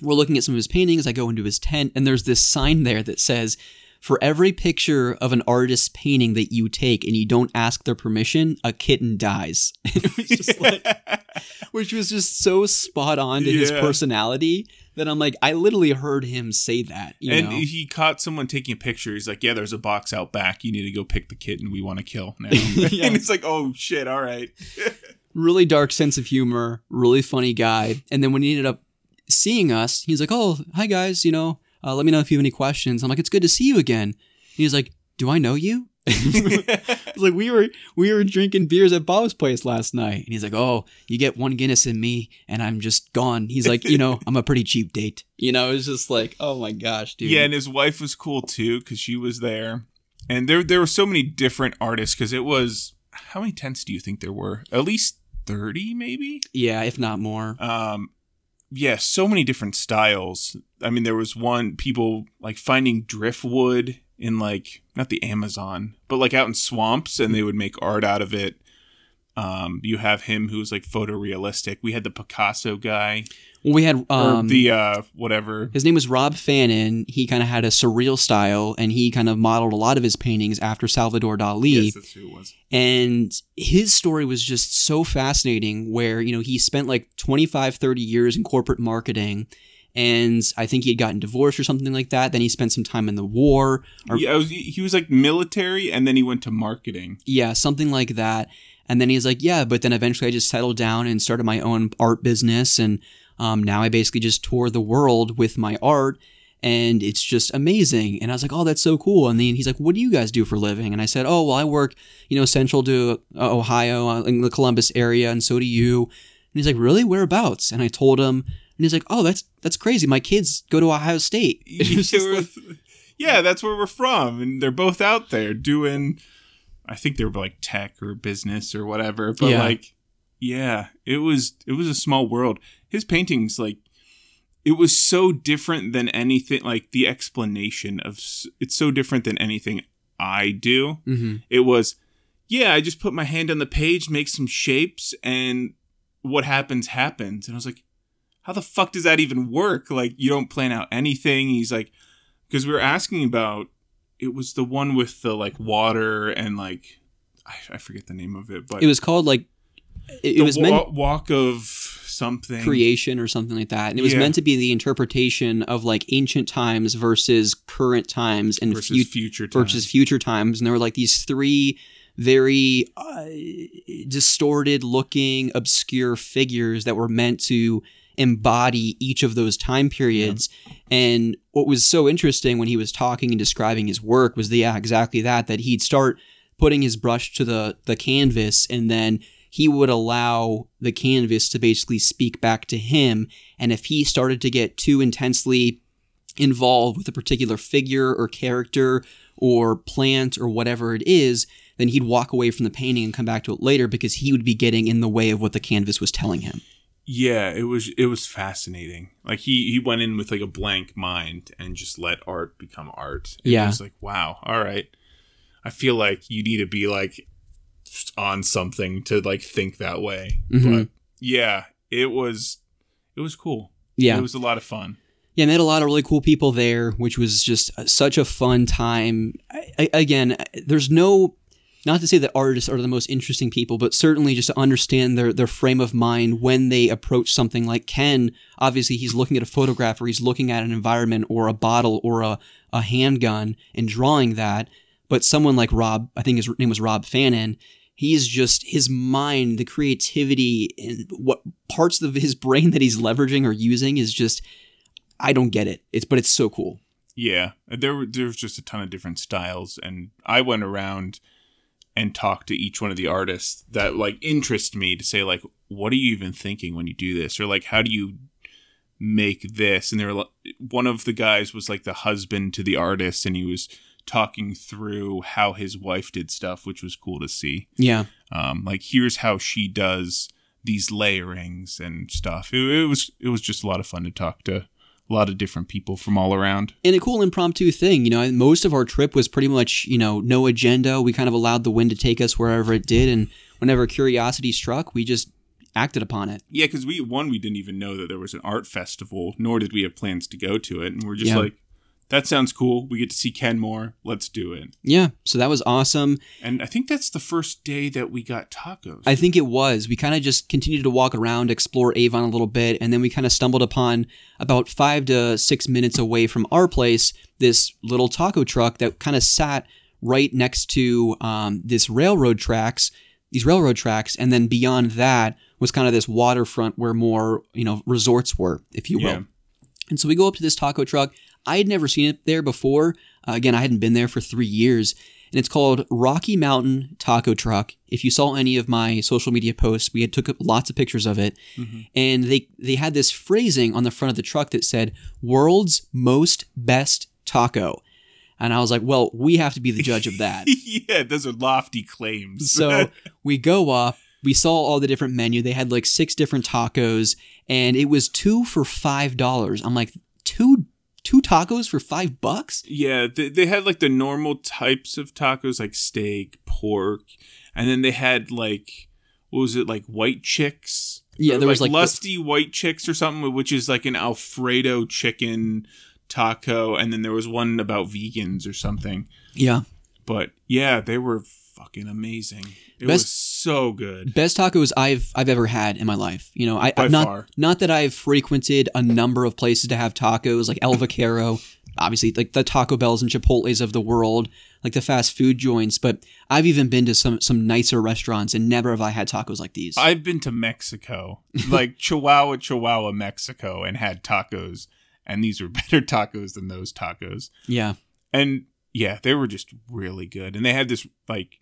we're looking at some of his paintings. I go into his tent, and there's this sign there that says, For every picture of an artist's painting that you take and you don't ask their permission, a kitten dies. Was just like, which was just so spot on to his personality that I'm like, I literally heard him say that. You and know? he caught someone taking a picture. He's like, "Yeah, there's a box out back. You need to go pick the kitten we want to kill now." Yeah. and it's like, "Oh shit! All right." really dark sense of humor, really funny guy. And then when he ended up seeing us, he's like, "Oh, hi guys, you know, uh, let me know if you have any questions." I'm like, "It's good to see you again." And he's like, "Do I know you?" It's like we were we were drinking beers at Bob's place last night, and he's like, "Oh, you get one Guinness in me, and I'm just gone." He's like, "You know, I'm a pretty cheap date." You know, it's just like, "Oh my gosh, dude." Yeah, and his wife was cool too because she was there, and there there were so many different artists because it was how many tents do you think there were? At least thirty, maybe. yeah, if not more. Um, yeah, so many different styles. I mean, there was one people like finding driftwood in like not the Amazon, but like out in swamps, and they would make art out of it. Um, you have him who's like photorealistic. We had the Picasso guy, Well, we had um, the uh, whatever. His name was Rob Fannin. He kind of had a surreal style, and he kind of modeled a lot of his paintings after Salvador Dali. Yes, that's who it was. And his story was just so fascinating, where, you know, he spent like 25, 30 years in corporate marketing. And I think he had gotten divorced or something like that. Then he spent some time in the war. Or, yeah, was, he was like military, and then he went to marketing. Yeah, something like that. And then he's like, yeah, but then eventually I just settled down and started my own art business. And um, now I basically just tour the world with my art. And it's just amazing. And I was like, oh, that's so cool. And then he's like, what do you guys do for a living? And I said, oh, well, I work, you know, central to uh, Ohio uh, in the Columbus area. And so do you. And he's like, really? Whereabouts? And I told him. And he's like, oh, that's that's crazy. My kids go to Ohio State. It was just like- yeah, that's where we're from, and they're both out there doing. I think they were like tech or business or whatever, but Yeah. like, yeah, it was it was a small world. His paintings, like, it was so different than anything. Like the explanation of it's so different than anything I do. Mhm. It was, yeah, I just put my hand on the page, make some shapes, and what happens happens. And I was like, how the fuck does that even work? Like, you don't plan out anything. He's like, because we were asking about, it was the one with the like water and like, I, I forget the name of it, but It was called like, it, it was wa- meant walk of something. creation or something like that. And it was Yeah. meant to be the interpretation of like ancient times versus current times and versus fu- future time. versus future times. And there were like these three very uh, distorted looking, obscure figures that were meant to embody each of those time periods. And what was so interesting when he was talking and describing his work was the yeah, exactly that, that he'd start putting his brush to the, the canvas and then he would allow the canvas to basically speak back to him. And if he started to get too intensely involved with a particular figure or character or plant or whatever it is, then he'd walk away from the painting and come back to it later because he would be getting in the way of what the canvas was telling him. Yeah, it was it was fascinating. Like he he went in with like a blank mind and just let art become art. It Yeah. was like wow, all right. I feel like you need to be like on something to like think that way. Mhm. But yeah, it was it was cool. Yeah. It was a lot of fun. Yeah, met a lot of really cool people there, which was just uh, such a fun time. I, I, again, there's no, not to say that artists are the most interesting people, but certainly just to understand their their frame of mind when they approach something like Ken. Obviously, he's looking at a photograph or he's looking at an environment or a bottle or a, a handgun and drawing that. But someone like Rob, I think his name was Rob Fannin, he's just his mind, the creativity, and what parts of his brain that he's leveraging or using is just I don't get it. It's but it's so cool. Yeah, there were there was just a ton of different styles, and I went around and talk to each one of the artists that like interest me to say like, what are you even thinking when you do this, or like, how do you make this? And they were like, one of the guys was like the husband to the artist, and he was talking through how his wife did stuff, which was cool to see. Yeah. Um, like here's how she does these layerings and stuff. It, it was it was just a lot of fun to talk to a lot of different people from all around. And a cool impromptu thing, you know, most of our trip was pretty much, you know, no agenda. We kind of allowed the wind to take us wherever it did. And whenever curiosity struck, we just acted upon it. Yeah, because we one we didn't even know that there was an art festival, nor did we have plans to go to it, and we're just Yeah. like, that sounds cool. We get to see Ken more. Let's do it. Yeah. So that was awesome. And I think that's the first day that we got tacos. I think it was. We kind of just continued to walk around, explore Avon a little bit, and then we kind of stumbled upon about five to six minutes away from our place this little taco truck that kind of sat right next to um, this railroad tracks, these railroad tracks, and then beyond that was kind of this waterfront where more you know resorts were, if you will. Yeah. And so we go up to this taco truck. I had never seen it there before. Uh, again, I hadn't been there for three years. And it's called Rocky Mountain Taco Truck. If you saw any of my social media posts, we had took up lots of pictures of it. And they, they had this phrasing on the front of the truck that said, World's Most Best Taco. And I was like, well, we have to be the judge of that. yeah, those are lofty claims. So we go up. We saw all the different menu. They had like six different tacos, and it was two for five dollars. I'm like, two two tacos for five bucks? Yeah, they, they had like the normal types of tacos, like steak, pork, and then they had like what was it, like white chicks? Yeah, there was, like, the- lusty white chicks or something, which is like an Alfredo chicken taco, and then there was one about vegans or something. Yeah, But yeah, they were fucking amazing. It Best- was so good. best tacos I've I've ever had in my life. You know, I By not far. not that I've frequented a number of places to have tacos, like El Vaquero, obviously like the Taco Bells and Chipotle's of the world, like the fast food joints. But I've even been to some some nicer restaurants, and never have I had tacos like these. I've been to Mexico, like Chihuahua, Chihuahua, Mexico, and had tacos, and these were better tacos than those tacos. yeah, and yeah, they were just really good. And they had this like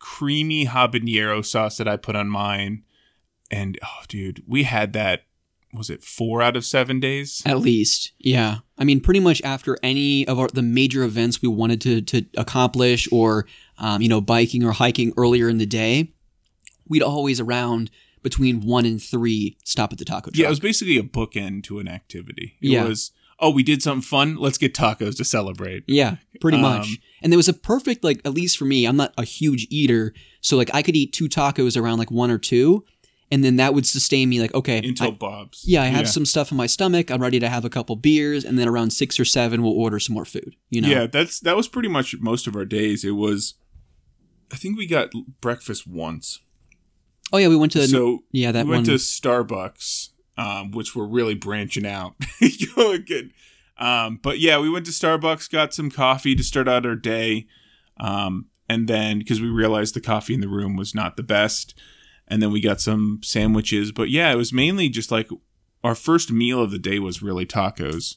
creamy habanero sauce that I put on mine. And oh, dude, we had that. Was it four out of seven days? At least, yeah. I mean, pretty much after any of our, the major events we wanted to to accomplish, or um, you know, biking or hiking earlier in the day, we'd always around between one and three stop at the taco truck. Yeah, it was basically a bookend to an activity. It Yeah. was, oh, we did something fun. Let's get tacos to celebrate. Yeah, pretty Um, much. And there was a perfect, like, at least for me, I'm not a huge eater. So, like, I could eat two tacos around like one or two, and then that would sustain me, like, okay. Until I- Bob's. yeah, I have some stuff in my stomach. I'm ready to have a couple beers, and then around six or seven, we'll order some more food. You know? Yeah, that's that was pretty much most of our days. It was, I think we got breakfast once. Oh, yeah, we went to, so yeah, that we went one. to Starbucks, um, which we're really branching out. Good. Um, but yeah, we went to Starbucks, got some coffee to start out our day. Um, and then because we realized the coffee in the room was not the best. And then we got some sandwiches. But yeah, it was mainly just like our first meal of the day was really tacos.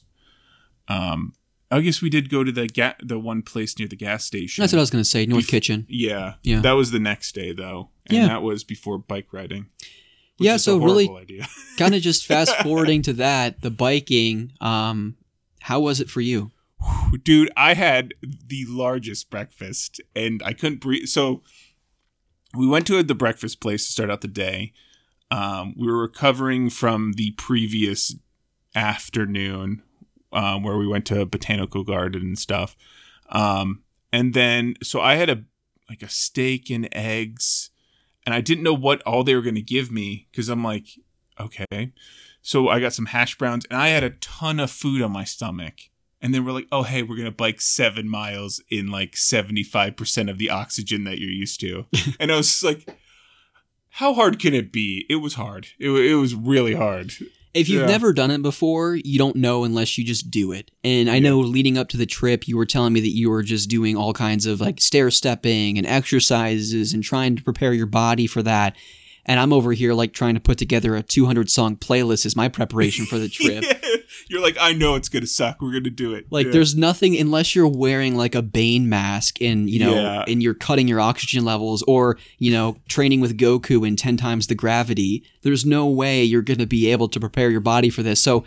Um, I guess we did go to the ga- the one place near the gas station. that's what I was going to say, North Bef- Kitchen. Yeah. Yeah. That was the next day though. And Yeah. that was before bike riding. Yeah, so really- kind of just fast forwarding to that, the biking. Um, how was it for you? Dude, I had the largest breakfast and I couldn't breathe. So we went to the breakfast place to start out the day. Um, we were recovering from the previous afternoon um, where we went to botanical garden and stuff. Um, and then, so I had a, like a steak and eggs, and I didn't know what all they were going to give me because I'm like, okay. So I got some hash browns, and I had a ton of food on my stomach. And then we're like, oh, hey, we're going to bike seven miles in like 75% of the oxygen that you're used to. and I was like, how hard can it be? It was hard. It, it was really hard. If you've Yeah. never done it before, you don't know unless you just do it. And I know leading up to the trip, you were telling me that you were just doing all kinds of like stair stepping and exercises and trying to prepare your body for that. And I'm over here like trying to put together a 200 song playlist as my preparation for the trip. You're like, I know it's going to suck. We're going to do it. Like Yeah. there's nothing unless you're wearing like a Bane mask and you know Yeah. and you're cutting your oxygen levels or you know training with Goku in 10 times the gravity. There's no way you're going to be able to prepare your body for this. So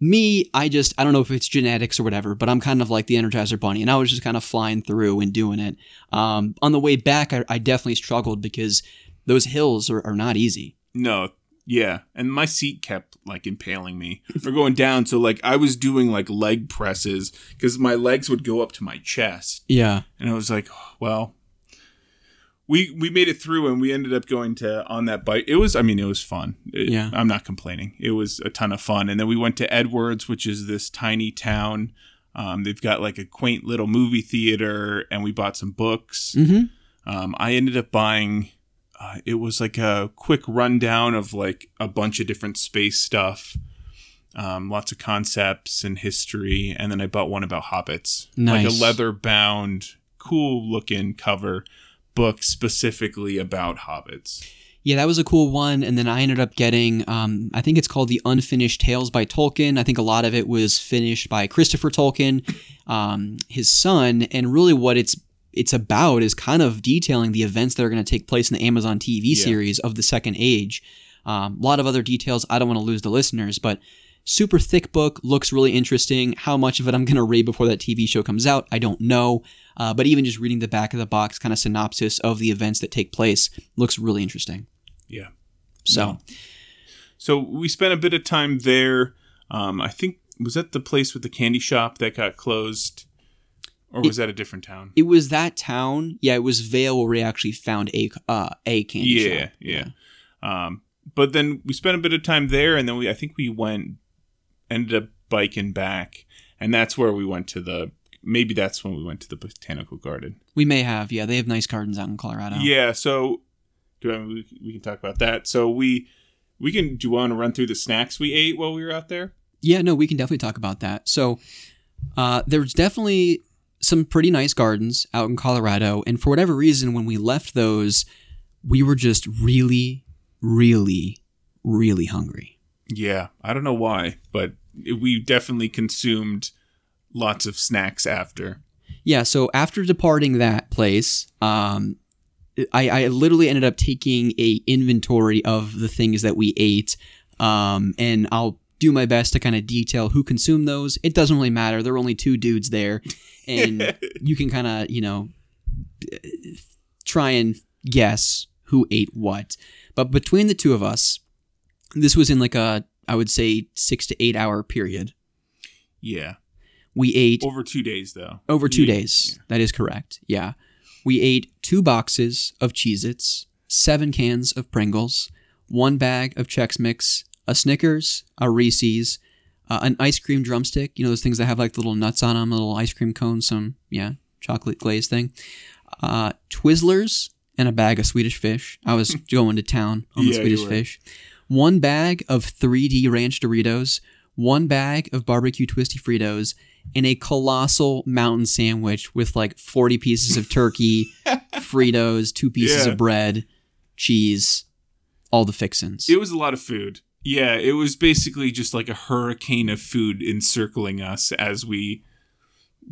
me, I just I don't know if it's genetics or whatever, but I'm kind of like the Energizer Bunny, and I was just kind of flying through and doing it. Um, on the way back, I, I definitely struggled because those hills are, are not easy. No, yeah, and my seat kept like impaling me for going down. So like I was doing like leg presses because my legs would go up to my chest, Yeah, and I was like, oh, well, we we made it through, and we ended up going to on that bike. It was, I mean, it was fun. It- Yeah. I'm not complaining. It was a ton of fun, and then we went to Edwards, which is this tiny town. Um, they've got like a quaint little movie theater, and we bought some books. mm-hmm. Um, I ended up buying. Uh, it was like a quick rundown of like a bunch of different space stuff, um, lots of concepts and history, and then I bought one about hobbits, like a leather bound, cool looking cover book specifically about hobbits. Yeah, that was a cool one. And then I ended up getting, um, I think it's called The Unfinished Tales by Tolkien. I think a lot of it was finished by Christopher Tolkien, um, his son. And really, what it's it's about is kind of detailing the events that are going to take place in the Amazon TV Yeah. series of the Second Age. Um, a lot of other details. I don't want to lose the listeners, but super thick book looks really interesting. How much of it I'm going to read before that TV show comes out, I don't know. Uh, but even just reading the back of the box, kind of synopsis of the events that take place, looks really interesting. Yeah. So. So we spent a bit of time there. Um, I think was that the place with the candy shop that got closed, or was that a different town? It was that town. Yeah, it was Vail where we actually found a uh, a candy yeah, shop. yeah. Um, but then we spent a bit of time there, and then we I think we went ended up biking back, and that's where we went to the maybe that's when we went to the botanical garden. We may have. Yeah, they have nice gardens out in Colorado. Yeah. So do I, we, we can talk about that. So we we can do you want to run through the snacks we ate while we were out there? Yeah, no, we can definitely talk about that. So, uh, there's definitely some pretty nice gardens out in Colorado, and for whatever reason, when we left those, we were just really, really, really hungry. Yeah, I don't know why, but we definitely consumed lots of snacks after. Yeah, so after departing that place, um, I, I literally ended up taking a inventory of the things that we ate, um, and I'll do my best to kind of detail who consumed those. It doesn't really matter. There were only two dudes there, and you can kind of you know try and guess who ate what. But between the two of us, this was in like a I would say six to eight hour period. Yeah, We ate over two days though. over two Yeah, days. That is correct. Yeah. We ate two boxes of Cheez Its, seven cans of Pringles, one bag of Chex Mix, a Snickers, a Reese's, uh, an ice cream drumstick. You know, those things that have like little nuts on them, a little ice cream cone, some, yeah, chocolate glaze thing. Uh, Twizzlers, and a bag of Swedish fish. I was going to town on the Yeah, Swedish fish. One bag of 3D ranch Doritos, one bag of barbecue twisty Fritos, and a colossal mountain sandwich with like 40 pieces of turkey, Fritos, two pieces Yeah. of bread, cheese, all the fixins. It was a lot of food. Yeah, it was basically just like a hurricane of food encircling us as we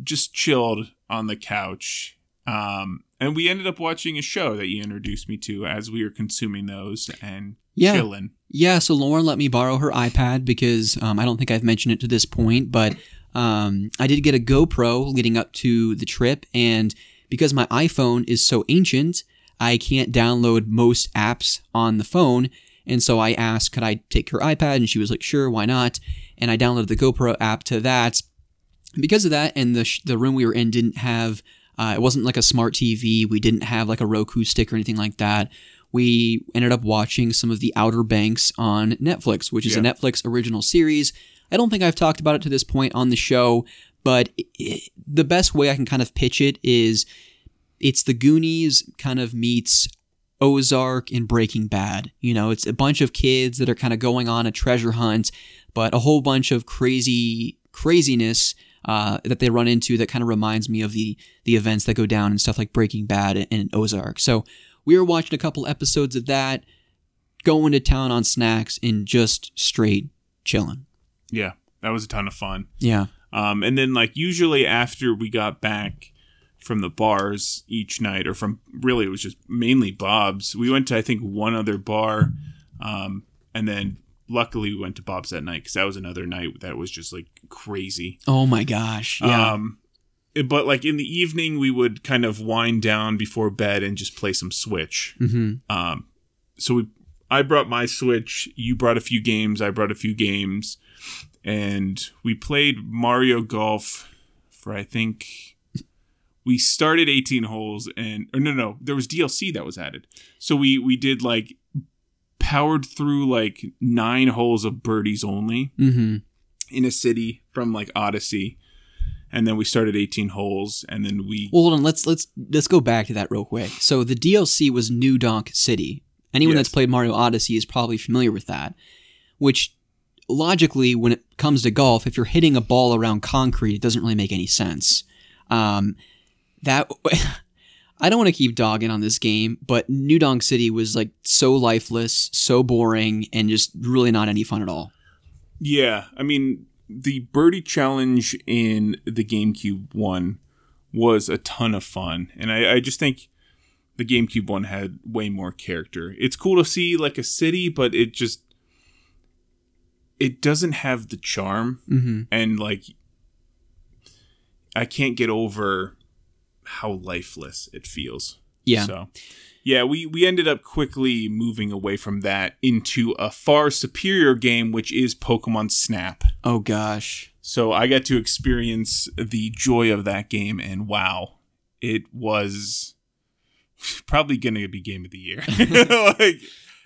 just chilled on the couch. Um, and we ended up watching a show that you introduced me to as we were consuming those and Yeah. chilling. Yeah, so Lauren let me borrow her iPad because um, I don't think I've mentioned it to this point, but um, I did get a GoPro leading up to the trip, and because my iPhone is so ancient, I can't download most apps on the phone. And so I asked, could I take her iPad? And she was like, sure, why not? And I downloaded the GoPro app to that. Because of that, and the, sh- the room we were in didn't have Uh, it wasn't like a smart TV. We didn't have like a Roku stick or anything like that. We ended up watching some of the Outer Banks on Netflix, which is a Netflix original series. I don't think I've talked about it to this point on the show, but i i the best way I can kind of pitch it is it's the Goonies kind of meets Ozark and Breaking Bad. You know, it's a bunch of kids that are kind of going on a treasure hunt, but a whole bunch of crazy craziness uh, that they run into that kind of reminds me of the the events that go down and stuff like Breaking Bad and, and Ozark. So we were watching a couple episodes of that, going to town on snacks and just straight chilling. Yeah, that was a ton of fun. Yeah. Um, and then like usually after we got back from the bars each night, or from really it was just mainly Bob's. We went to I think one other bar, um, and then luckily we went to Bob's that night because that was another night that was just like crazy. Oh my gosh. Yeah. Um, it- but like in the evening we would kind of wind down before bed and just play some Switch. hmm Um, so we, I brought my Switch. You brought a few games. I brought a few games, and we played Mario Golf for I think we started 18 holes, and or no, no, there was DLC that was added. So we we did like powered through like nine holes of birdies only hmm in a city from like Odyssey. And then we started 18 holes, and then we Well, hold on. Let's let's let's go back to that real quick. So the DLC was New Donk City. Anyone Yes. that's played Mario Odyssey is probably familiar with that. Which logically, when it comes to golf, if you're hitting a ball around concrete, it doesn't really make any sense. Um, that I don't want to keep dogging on this game, but New Donk City was like so lifeless, so boring, and just really not any fun at all. Yeah, I mean, the birdie challenge in the GameCube one was a ton of fun, and I, I just think the GameCube one had way more character. It's cool to see like a city, but it just it doesn't have the charm, hmm and like I can't get over how lifeless it feels. Yeah. So, yeah, we we ended up quickly moving away from that into a far superior game, which is Pokemon Snap. Oh gosh. So I got to experience the joy of that game, and wow, it was probably going to be game of the year. like,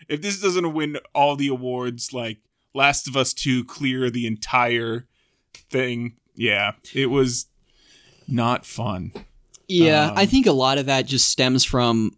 if this doesn't win all the awards, like Last of Us Two clear the entire thing, yeah, it was not fun. Yeah, Um, I think a lot of that just stems from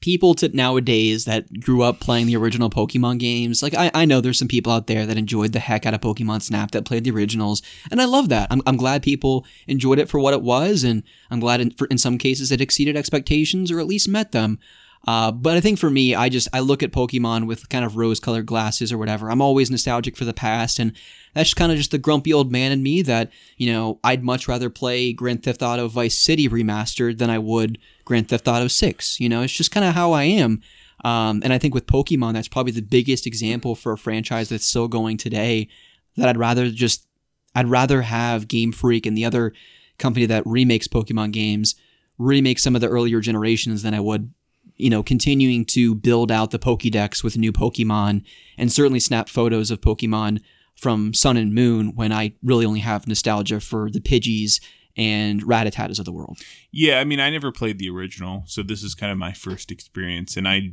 people to nowadays that grew up playing the original Pokemon games. Like I, I know there's some people out there that enjoyed the heck out of Pokemon Snap that played the originals, and I love that. I'm, I'm glad people enjoyed it for what it was, and I'm glad in, for, in some cases it exceeded expectations or at least met them. Uh, but I think for me, I just I look at Pokemon with kind of rose-colored glasses or whatever. I'm always nostalgic for the past, and that's kind of just the grumpy old man in me that you know I'd much rather play Grand Theft Auto Vice City remastered than I would Grand Theft Auto Six. You know, it's just kind of how I am. Um, and I think with Pokemon, that's probably the biggest example for a franchise that's still going today. That I'd rather just I'd rather have Game Freak and the other company that remakes Pokemon games remake some of the earlier generations than I would you know, continuing to build out the Pokédex with new Pokemon and certainly snap photos of Pokemon from Sun and Moon when I really only have nostalgia for the Pidgeys and Rattatas of the world. Yeah, I mean, I never played the original, so this is kind of my first experience, and I,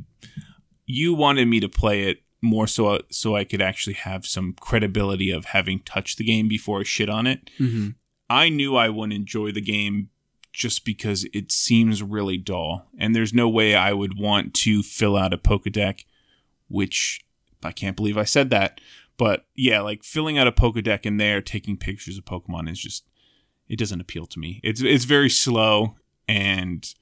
you wanted me to play it more so so I could actually have some credibility of having touched the game before I shit on it. Mm-hmm. I knew I wouldn't enjoy the game just because it seems really dull, and there's no way I would want to fill out a Pokedeck, which I can't believe I said that. But yeah, like filling out a Pokedeck in there, taking pictures of Pokemon is just it doesn't appeal to me. It's it's very slow and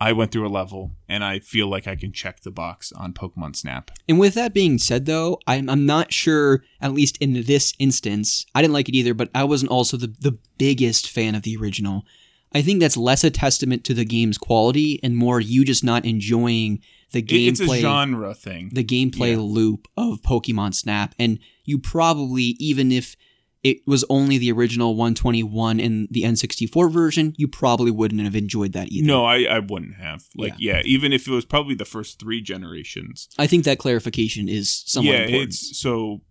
I went through a level and I feel like I can check the box on Pokemon Snap. And with that being said, though, I'm, I'm not sure, at least in this instance, I didn't like it either, but I wasn't also the, the biggest fan of the original. I think that's less a testament to the game's quality and more you just not enjoying the gameplay. it's a genre thing. the gameplay Yeah. loop of Pokemon Snap, and you probably, even if it was only the original 121 in the N64 version, you probably wouldn't have enjoyed that either. no, I, I wouldn't have. Like, yeah. even if it was probably the first three generations. I think that clarification is somewhat yeah, important. it's so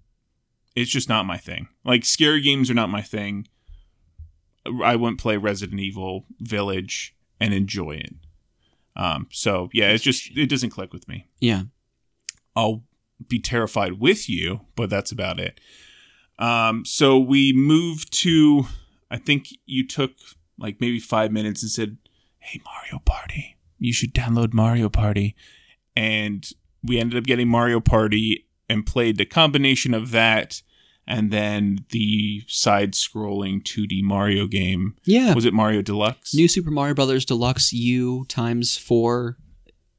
it's just not my thing. Like scary games are not my thing. I wouldn't play Resident Evil Village and enjoy it. Um, so yeah, it's just it doesn't click with me. Yeah. I'll be terrified with you, but that's about it. Um, so we moved to, I think you took like maybe five minutes and said, Hey, Mario Party, you should download Mario Party. And we ended up getting Mario Party and played the combination of that and then the side scrolling 2D Mario game. Yeah. Was it Mario Deluxe? New Super Mario Brothers Deluxe U times four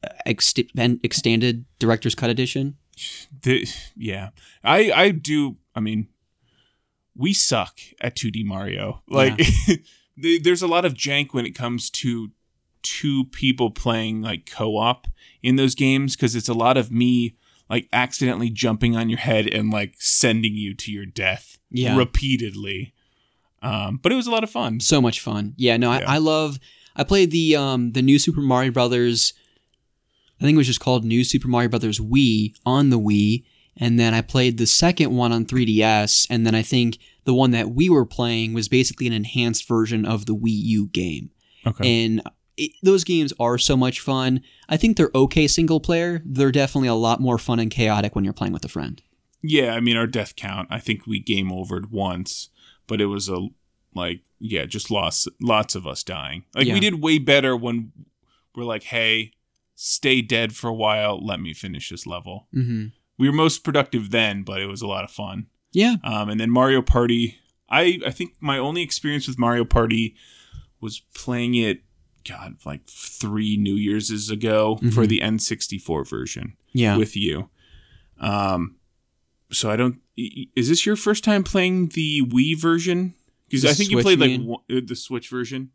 uh, ext- extended director's cut edition. The, yeah, I I do. I mean, we suck at 2D Mario. Like, the- there's a lot of jank when it comes to two people playing like co-op in those games because it's a lot of me like accidentally jumping on your head and like sending you to your death Yeah. repeatedly. Um, but it was a lot of fun. So much fun. Yeah, no, Yeah. I, I love I played the um the new Super Mario Brothers I think it was just called New Super Mario Brothers Wii on the Wii. And then I played the second one on 3DS, and then I think the one that we were playing was basically an enhanced version of the Wii U game. Okay. and it, those games are so much fun. I think they're okay single player. They're definitely a lot more fun and chaotic when you're playing with a friend. Yeah, I mean our death count. I think we game overed once, but it was a like yeah, just lots lots of us dying. Like Yeah. we did way better when we're like, hey, stay dead for a while. Let me finish this level. Mm-hmm. We were most productive then, but it was a lot of fun. Yeah, Um, and then Mario Party. I I think my only experience with Mario Party was playing it. God, like three New Year's ago for Mhm. the N64 version yeah. with you. Um, so I don't. Is this your first time playing the Wii version? Because I think you played like one- uh, the Switch version.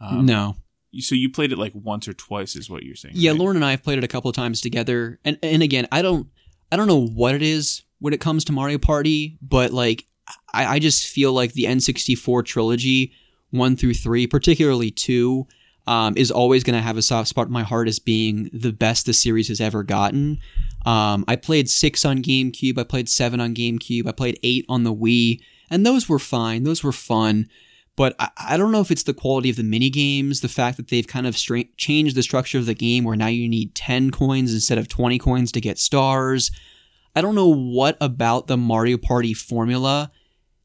Um, no. So you played it like once or twice, is what you're saying? Yeah, right? Lauren and I have played it a couple of times together, and and again, I don't I don't know what it is when it comes to Mario Party, but like I, I just feel like the N64 trilogy, one through three, particularly two, um, is always going to have a soft spot in my heart as being the best the series has ever gotten. Um, I played six on GameCube, I played seven on GameCube, I played eight on the Wii, and those were fine. Those were fun. But I, I don't know if it's the quality of the mini games, the fact that they've kind of stra- changed the structure of the game where now you need 10 coins instead of 20 coins to get stars. I don't know what about the Mario Party formula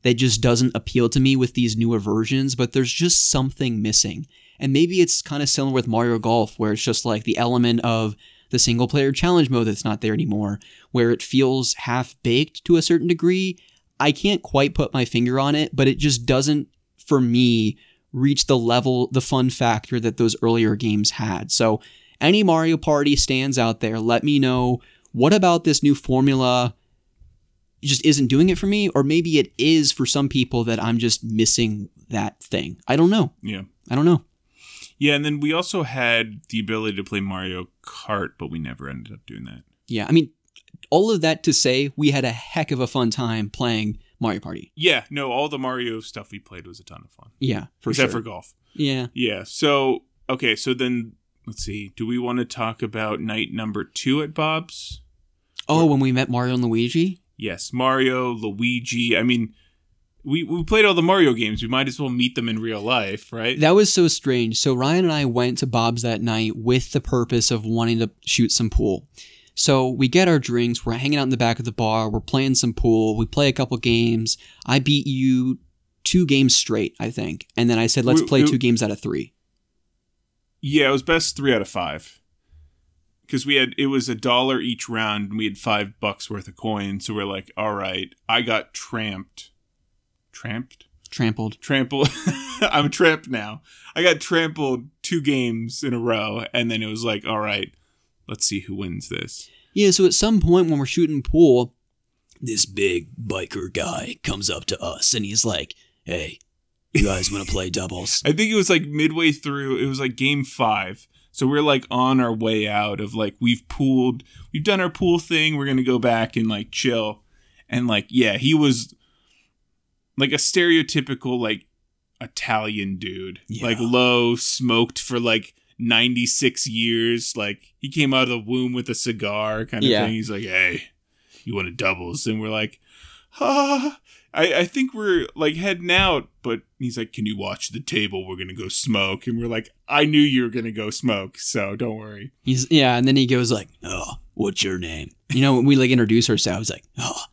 that just doesn't appeal to me with these newer versions, but there's just something missing. And maybe it's kind of similar with Mario Golf, where it's just like the element of the single player challenge mode that's not there anymore, where it feels half baked to a certain degree. I can't quite put my finger on it, but it just doesn't, for me, reach the level, the fun factor that those earlier games had. So, any Mario Party stands out there, let me know what about this new formula just isn't doing it for me, or maybe it is for some people that I'm just missing that thing. I don't know. Yeah. I don't know. Yeah, and then we also had the ability to play Mario Kart, but we never ended up doing that. Yeah, I mean, all of that to say, we had a heck of a fun time playing Mario Party. Yeah, no, all the Mario stuff we played was a ton of fun. Yeah, for except sure. for golf. yeah. Yeah. So okay, so then let's see. Do we want to talk about night number two at Bob's? Oh, when we met Mario and Luigi. Yes, Mario, Luigi. I mean, we we played all the Mario games. We might as well meet them in real life, right? That was so strange. So Ryan and I went to Bob's that night with the purpose of wanting to shoot some pool. So we get our drinks, we're hanging out in the back of the bar, we're playing some pool, we play a couple games. I beat you two games straight, I think. And then I said, let's We- play we- two games out of three. yeah, it was best three out of five. Because we had it was a dollar each round, and we had five bucks worth of coins. So we're like, all right, I got tramped, tramped, Trampled. trampled. I'm trapped now. I got trampled two games in a row, and then it was like, all right, let's see who wins this. Yeah, so at some point when we're shooting pool, this big biker guy comes up to us and he's like, hey, you guys want to play doubles? I think it was like midway through. It was like game five. So we're like on our way out of like we've pooled, we've done our pool thing. We're gonna go back and like chill, and like yeah, he was like a stereotypical like Italian dude, Yeah. like low, smoked for like ninety six years. Like he came out of the womb with a cigar kind of Yeah. thing. He's like, hey, you want a doubles? And we're like, ah, I, I think we're like heading out, but he's like, Can you watch the table? We're gonna go smoke. And we're like, I knew you were gonna go smoke, so don't worry. He's yeah, and then he goes like, "Oh, what's your name?" You know, when we like introduce ourselves, like, "Oh,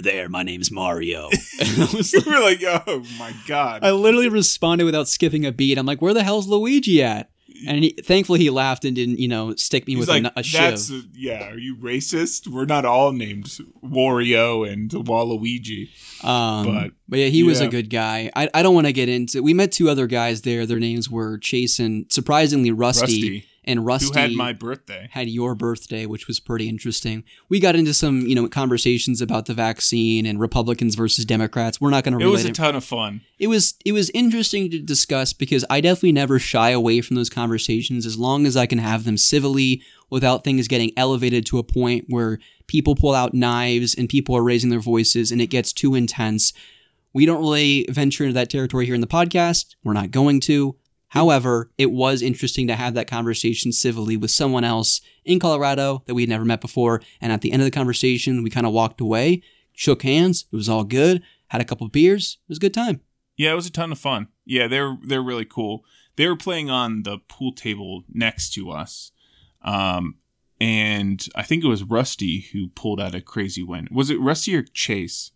there. My name's Mario." And I was like- we're like, Oh my god. I literally responded without skipping a beat. I'm like, "Where the hell's Luigi at?" And he, thankfully, he laughed and didn't, you know, stick me He's with like, a, a That's yeah, are you racist? We're not all named Wario and Waluigi. Um, but, but, yeah, he was a good guy. I, I don't want to get into. We met two other guys there. Their names were Chase and surprisingly Rusty. Rusty. And Rusty Who had my birthday. had your birthday, which was pretty interesting. We got into some, you know, conversations about the vaccine and Republicans versus Democrats. We're not going to It was a it. ton of fun. it was it was interesting to discuss because I definitely never shy away from those conversations as long as I can have them civilly without things getting elevated to a point where people pull out knives and people are raising their voices and it gets too intense. We don't really venture into that territory here in the podcast. We're not going to. However, it was interesting to have that conversation civilly with someone else in Colorado that we had never met before. And at the end of the conversation, we kind of walked away, shook hands. It was all good. Had a couple beers. It was a good time. Yeah, it was a ton of fun. Yeah, they're they're really cool. They were playing on the pool table next to us. Um and I think it was Rusty who pulled out a crazy win. Was it Rusty or Chase?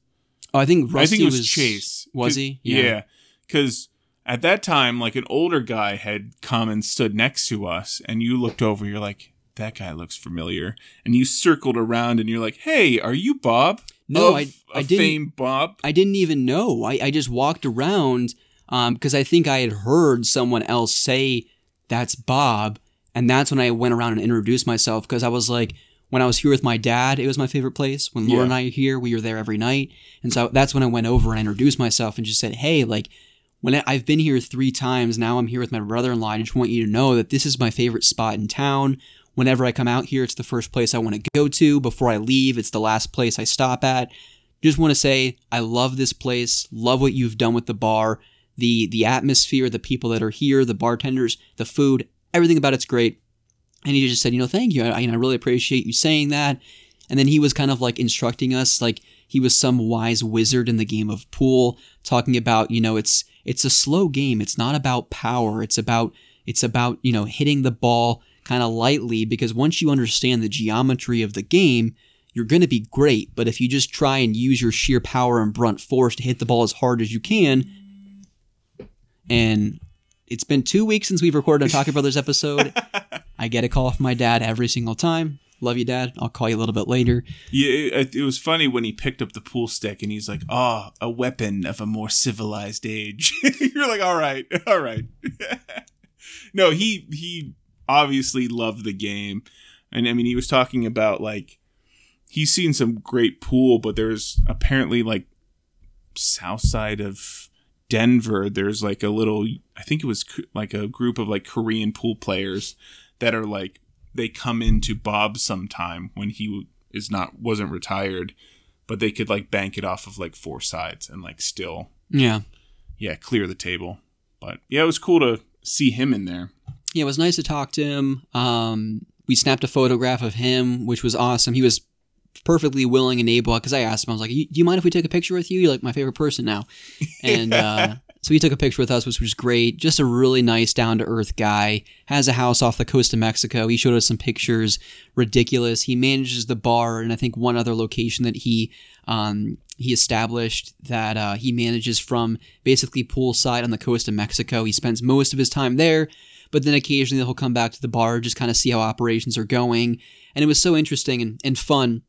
Oh, I think Rusty I think it was, Chase. Was he? Yeah. Because at that time, like an older guy had come and stood next to us, and you looked over, you're like, that guy looks familiar. And you circled around and you're like, hey, are you Bob? No, Of- I- I didn't- Fame Bob? I didn't even know. I, I just walked around um, because I think I had heard someone else say that's Bob, and that's when I went around and introduced myself because I was like, when I was here with my dad, it was my favorite place. When Laura Yeah. and I are here, we were there every night, and so that's when I went over and introduced myself and just said, hey, like. When I've been here three times, now I'm here with my brother-in-law. I just want you to know that this is my favorite spot in town. Whenever I come out here, it's the first place I want to go to. Before I leave, it's the last place I stop at just want to say I love this place. Love what you've done with the bar, the the atmosphere, the people that are here, the bartenders, the food, everything about it's great. And he just said, you know, thank you. I, I really appreciate you saying that. And then he was kind of like instructing us, like he was some wise wizard in the game of pool, talking about, you know, it's it's a slow game. It's not about power. It's about it's about you know hitting the ball kind of lightly because once you understand the geometry of the game, you're going to be great. But if you just try and use your sheer power and brunt force to hit the ball as hard as you can, and it's been two weeks since we've recorded a Talking Brothers episode. I get a call from my dad every single time. Love you, Dad. I'll call you a little bit later. Yeah, it, it was funny when he picked up the pool stick and he's like, "Oh, a weapon of a more civilized age." You're like, "All right, all right." no, he he obviously loved the game, and I mean, he was talking about like he's seen some great pool, but there's apparently like south side of Denver. There's like a little, I think it was like a group of like Korean pool players that are like they come into Bob sometime when he is not wasn't retired, but they could like bank it off of like four sides and like still Yeah. yeah clear the table. But yeah, it was cool to see him in there. Yeah, it was nice to talk to him. Um, we snapped a photograph of him, which was awesome. He was perfectly willing and able because I asked him, I was like, "Do you mind if we take a picture with you? You're like my favorite person now." And uh, so he took a picture with us, which was great. Just a really nice, down to earth guy. Has a house off the coast of Mexico. He showed us some pictures. Ridiculous. He manages the bar and I think one other location that he um, he established that uh, he manages from basically poolside on the coast of Mexico. He spends most of his time there, but then occasionally he'll come back to the bar just kind of see how operations are going. And it was so interesting and, and fun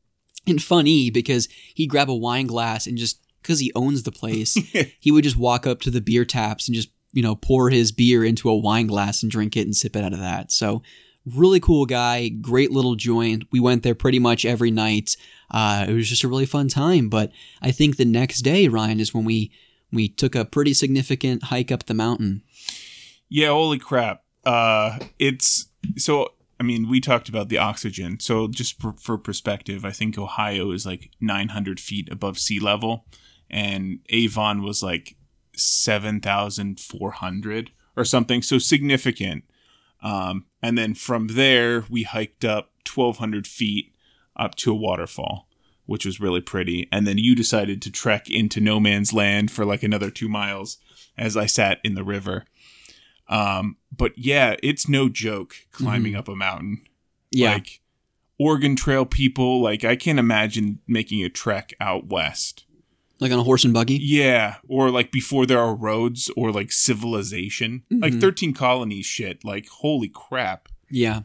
and funny because he'd grab a wine glass and just because he owns the place, he would just walk up to the beer taps and just you know pour his beer into a wine glass and drink it and sip it out of that. So really cool guy, great little joint. We went there pretty much every night. Uh, it was just a really fun time. But I think the next day, Ryan, is when we we took a pretty significant hike up the mountain. Yeah, holy crap. Uh it's so I mean, we talked about the oxygen. So just for, for perspective, I think Ohio is like 900 feet above sea level and Avon was like 7,400 or something. So significant. Um, and then from there, we hiked up 1,200 feet up to a waterfall. which was really pretty. And then you decided to trek into no man's land for like another two miles as I sat in the river. Um, but yeah, it's no joke climbing up a mountain. Yeah. Like Oregon Trail people, like I can't imagine making a trek out west. Like on a horse and buggy. Yeah, or like before there are roads or like civilization, like Mhm. 13 colonies shit. Like holy crap. Yeah.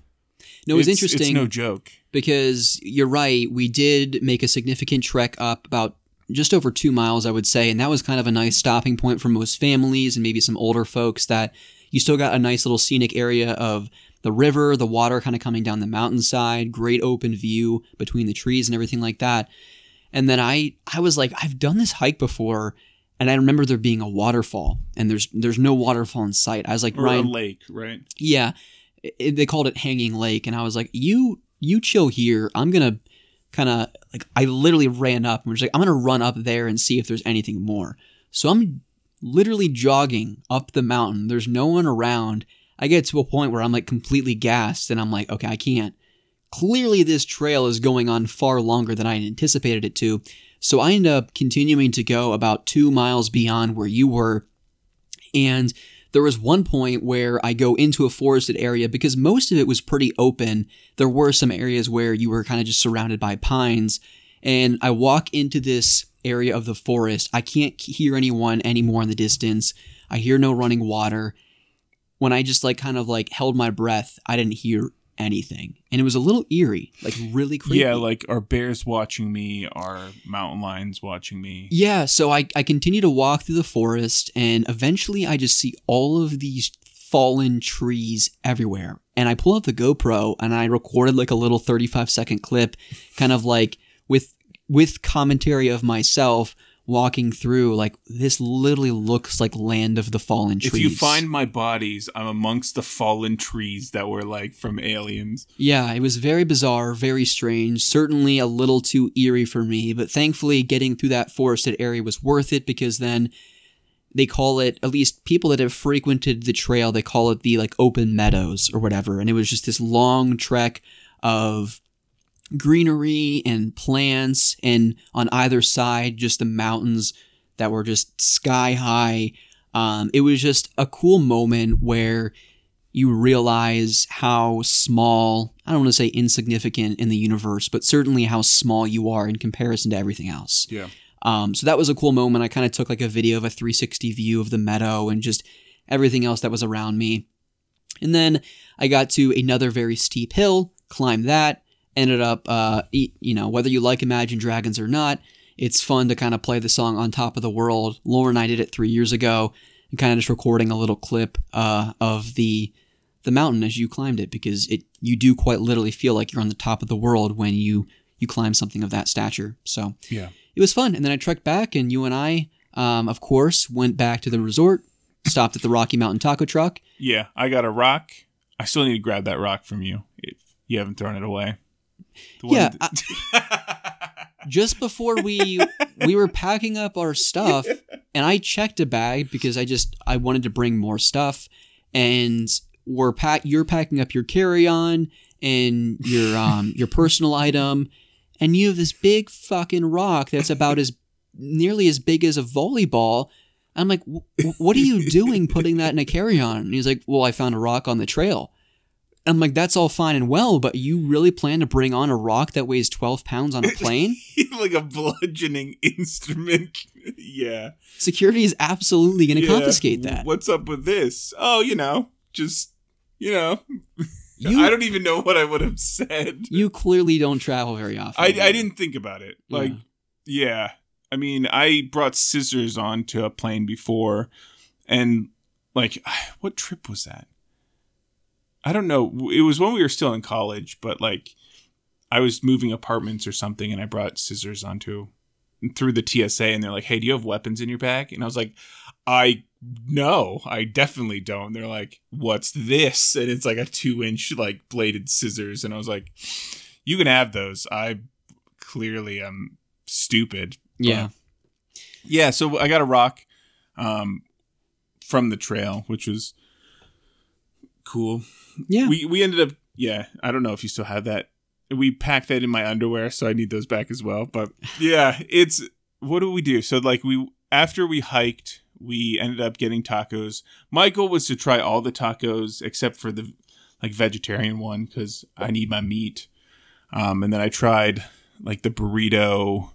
No, it was It's- interesting It's no joke. because you're right. We did make a significant trek up about just over two miles, I would say, and that was kind of a nice stopping point for most families and maybe some older folks. That you still got a nice little scenic area of the river, the water kind of coming down the mountainside, great open view between the trees and everything like that. And then I, I was like, I've done this hike before, and I remember there being a waterfall, and there's there's no waterfall in sight. I was like, Or Ryan, lake, right? yeah, it, they called it Hanging Lake, and I was like, "You, you chill here. I'm gonna kind of like." I literally ran up and was like, "I'm gonna run up there and see if there's anything more." So I'm literally jogging up the mountain. There's no one around. I get to a point where I'm like completely gassed, and I'm like, "Okay, I can't." Clearly, this trail is going on far longer than I anticipated it to. So I end up continuing to go about two miles beyond where you were, and there was one point where I go into a forested area because most of it was pretty open. There were some areas where you were kind of just surrounded by pines. And I walk into this area of the forest. I can't hear anyone anymore in the distance. I hear no running water. When I just like kind of like held my breath, I didn't hear anything. And it was a little eerie, like really creepy. Yeah, like are bears watching me? Are mountain lions watching me? Yeah, so I, I continue to walk through the forest, and eventually I just see all of these fallen trees everywhere. And I pull out the GoPro and I recorded like a little 35 second clip, kind of like with with commentary of myself walking through like this literally looks like land of the fallen trees. If you find my bodies, I'm amongst the fallen trees that were like from aliens. Yeah, it was very bizarre, very strange, certainly a little too eerie for me, but thankfully getting through that forested area was worth it because then they call it at least people that have frequented the trail, they call it the like open meadows or whatever, and it was just this long trek of greenery and plants and on either side just the mountains that were just sky high. Um, it was just a cool moment where you realize how small, I don't want to say insignificant in the universe, but certainly how small you are in comparison to everything else. Yeah. Um, so that was a cool moment. I kind of took like a video of a 360 view of the meadow and just everything else that was around me. And then I got to another very steep hill, climbed that, ended up, uh, e- you know, whether you like Imagine Dragons or not, it's fun to kind of play the song on top of the world. Lauren and I did it three years ago, and kind of just recording a little clip uh, of the the mountain as you climbed it because it you do quite literally feel like you're on the top of the world when you you climb something of that stature. So Yeah. it was fun. And then I trekked back, and you and I, um, of course, went back to the resort, stopped at the Rocky Mountain Taco Truck. Yeah, I got a rock. I still need to grab that rock from you if you haven't thrown it away. Yeah, that- Just before we we were packing up our stuff, and I checked a bag because I just I wanted to bring more stuff, and we're pack you're packing up your carry on and your um your personal item, and you have this big fucking rock that's about as nearly as big as a volleyball. I'm like, what are you doing putting that in a carry on? And he's like, well, I found a rock on the trail. I'm like, that's all fine and well, but you really plan to bring on a rock that weighs 12 pounds on a plane? like a bludgeoning instrument. yeah. Security is absolutely going to Yeah. confiscate that. What's up with this? Oh, you know, just you know, You, I don't even know what I would have said. you clearly don't travel very often. I, I didn't think about it. Like, yeah. I mean, I brought scissors onto a plane before, and like, what trip was that? I don't know. It was when we were still in college, but like, I was moving apartments or something, and I brought scissors onto through the TSA, and they're like, "Hey, do you have weapons in your bag?" And I was like, "I no, I definitely don't." They're like, "What's this?" And it's like a two-inch like bladed scissors, and I was like, "You can have those." I clearly am stupid. Yeah. Yeah, so I got a rock um, from the trail, which was cool. Yeah. We we ended up yeah, I don't know if you still have that we packed that in my underwear, so I need those back as well. But yeah, it's what do we do? So like we after we hiked, we ended up getting tacos. My goal was to try all the tacos except for the like vegetarian one because I need my meat. Um, and then I tried like the burrito,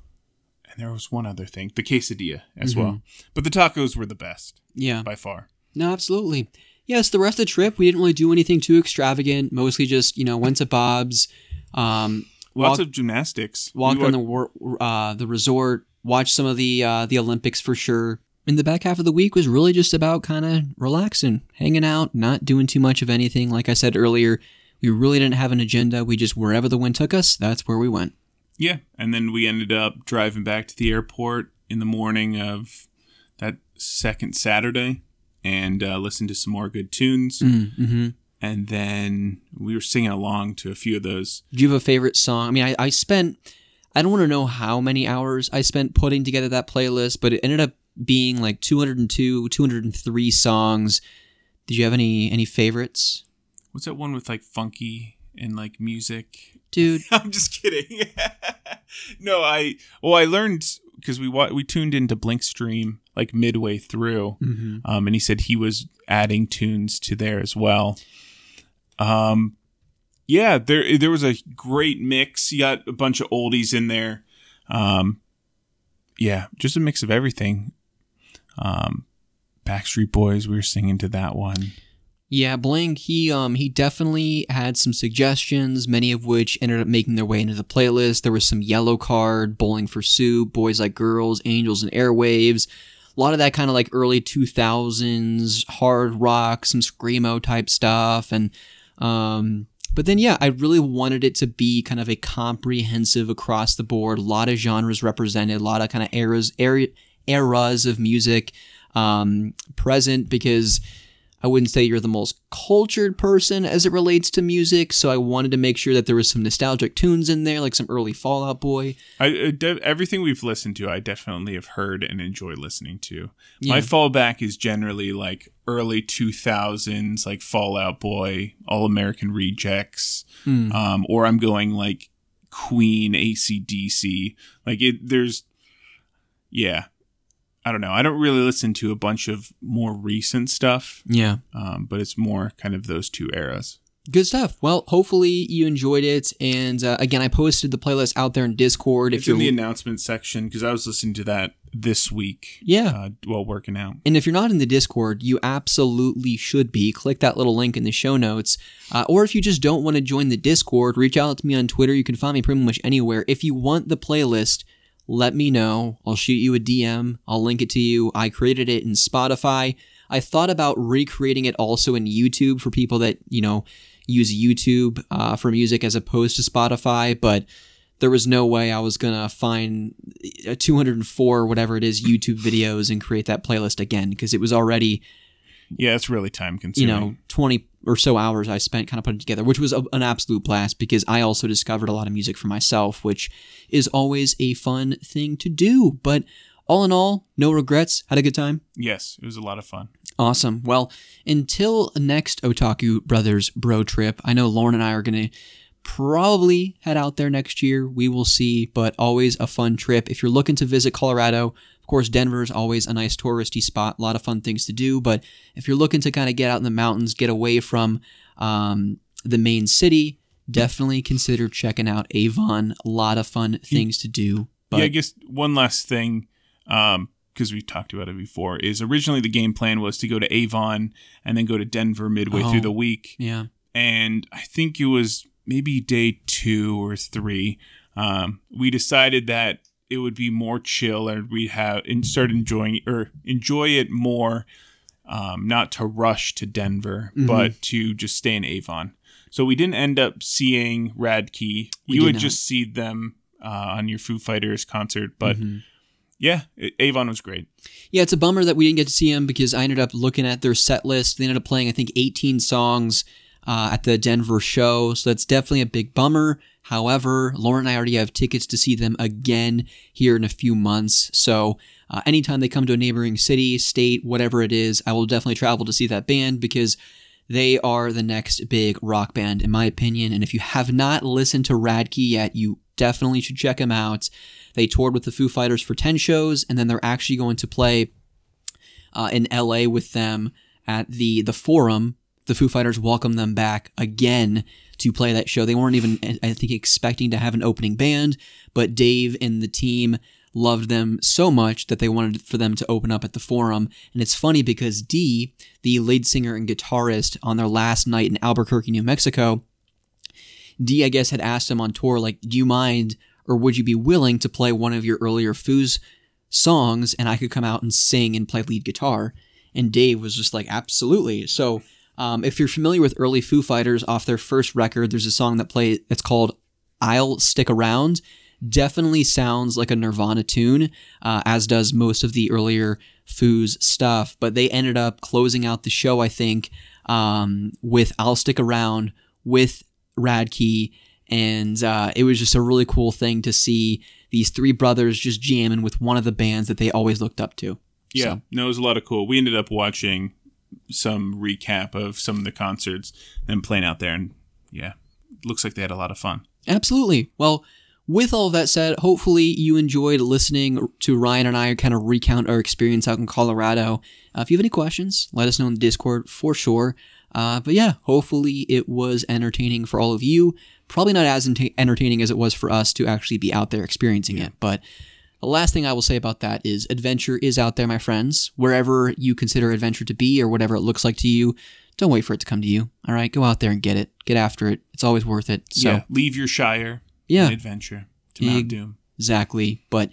and there was one other thing, the quesadilla as well. But the tacos were the best Yeah. by far. No, absolutely. Yes, the rest of the trip we didn't really do anything too extravagant. Mostly just you know went to Bob's, um, Lots of gymnastics. Walked wa- on the uh, the resort, watched some of the uh, the Olympics for sure. And the back half of the week was really just about kind of relaxing, hanging out, not doing too much of anything. Like I said earlier, we really didn't have an agenda. We just wherever the wind took us, that's where we went. Yeah, and then we ended up driving back to the airport in the morning of that second Saturday and uh, listened to some more good tunes. Mm-hmm. And then we were singing along to a few of those. Do you have a favorite song? I mean, I, I spent, I don't want to know how many hours I spent putting together that playlist, but it ended up being like 202, 203 songs. Did you have any any favorites? What's that one with like funky and like music? Dude, I'm just kidding. no, I well, I learned because we wa- we tuned into Blinkstream like midway through, um, and he said he was adding tunes to there as well. Um, yeah, there there was a great mix. You got a bunch of oldies in there. Um, yeah, just a mix of everything. Um, Backstreet Boys, we were singing to that one. yeah, Blink, he um he definitely had some suggestions, many of which ended up making their way into the playlist. There was some Yellowcard, Bowling for Soup, Boys Like Girls, Angels and Airwaves. A lot of that kind of like early 2000s hard rock, some screamo type stuff and um but then yeah, I really wanted it to be kind of a comprehensive across the board, a lot of genres represented, a lot of kind of eras era, eras of music um present because I wouldn't say you're the most cultured person as it relates to music, so I wanted to make sure that there was some nostalgic tunes in there, like some early Fall Out Boy. I, I de- everything we've listened to, I definitely have heard and enjoy listening to. Yeah. My fallback is generally like early two thousands, like Fall Out Boy, All American Rejects, Hmm. um, or I'm going like Queen, ACDC. Like it, there's, yeah, I don't know. I don't really listen to a bunch of more recent stuff, Yeah. um, but it's more kind of those two eras. Good stuff. Well, hopefully you enjoyed it. And uh, again, I posted the playlist out there in Discord. It's if you're in the announcement section because I was listening to that this week. Yeah. uh, while working out. And if you're not in the Discord, you absolutely should be. Click that little link in the show notes. Uh, or if you just don't want to join the Discord, reach out to me on Twitter. You can find me pretty much anywhere. If you want the playlist, let me know. I'll shoot you a DM. I'll link it to you. I created it in Spotify. I thought about recreating it also in YouTube for people that, you know, use YouTube uh, for music as opposed to Spotify, but there was no way I was gonna find a 204 whatever it is YouTube videos and create that playlist again because it was already Yeah, it's really time consuming. you know 20 or so hours I spent kind of putting it together, which was a, an absolute blast because I also discovered a lot of music for myself, which is always a fun thing to do. But all in all, no regrets. Had a good time. yes, it was a lot of fun. Awesome. Well, until next Otaku Brothers Bro Trip, I know Lauren and I are going to probably head out there next year. We will see, but always a fun trip. If you're looking to visit Colorado, course, Denver is always a nice touristy spot, a lot of fun things to do. But if you're looking to kind of get out in the mountains, get away from um, the main city, definitely consider checking out Avon. A lot of fun things to do. But yeah, I guess one last thing, because we talked about it before, is originally the game plan was to go to Avon and then go to Denver midway Oh. through the week. yeah. And I think it was maybe day two or three. Um, we decided that it would be more chill and we have and start enjoying or enjoy it more. Um, not to rush to Denver, Mhm. but to just stay in Avon. So we didn't end up seeing Radkey. We you would not. just see them uh, on your Foo Fighters concert, but Mhm. yeah, Avon was great. Yeah, it's a bummer that we didn't get to see him because I ended up looking at their set list. They ended up playing, I think, 18 songs uh, at the Denver show. So that's definitely a big bummer. However, Lauren and I already have tickets to see them again here in a few months. So uh, anytime they come to a neighboring city, state, whatever it is, I will definitely travel to see that band because They are the next big rock band, in my opinion. And if you have not listened to Radkey yet, you definitely should check them out. They toured with the Foo Fighters for 10 shows, and then they're actually going to play uh, in LA with them at the, the Forum. The Foo Fighters welcome them back again to play that show. They weren't even, I think, expecting to have an opening band, but Dave and the team loved them so much that they wanted for them to open up at the forum. And it's funny because Dee, the lead singer and guitarist, on their last night in Albuquerque, New Mexico, Dee, I guess, had asked him on tour, like, do you mind or would you be willing to play one of your earlier Foos songs and I could come out and sing and play lead guitar? And Dave was just like, absolutely. So, um, if you're familiar with early Foo Fighters off their first record, there's a song that play It's called "I'll Stick Around." Definitely sounds like a Nirvana tune, uh, as does most of the earlier Foos stuff. But they ended up closing out the show, I think, um, with "I'll Stick Around" with Radkey, and uh, it was just a really cool thing to see these three brothers just jamming with one of the bands that they always looked up to. Yeah, So- no, it was a lot of cool. We ended up watching some recap of some of the concerts and playing out there, and yeah, looks like they had a lot of fun. Absolutely. Well, with all of that said, hopefully you enjoyed listening to Ryan and I kind of recount our experience out in Colorado. Uh, if you have any questions, let us know in the Discord for sure. Uh, but yeah, hopefully it was entertaining for all of you. Probably not as enta- entertaining as it was for us to actually be out there experiencing it. But the last thing I will say about that is adventure is out there, my friends. Wherever you consider adventure to be or whatever it looks like to you, don't wait for it to come to you. All right, go out there and get it. Get after it. It's always worth it. So yeah, leave your shire. Yeah. and adventure to Mount Doom. Exactly. But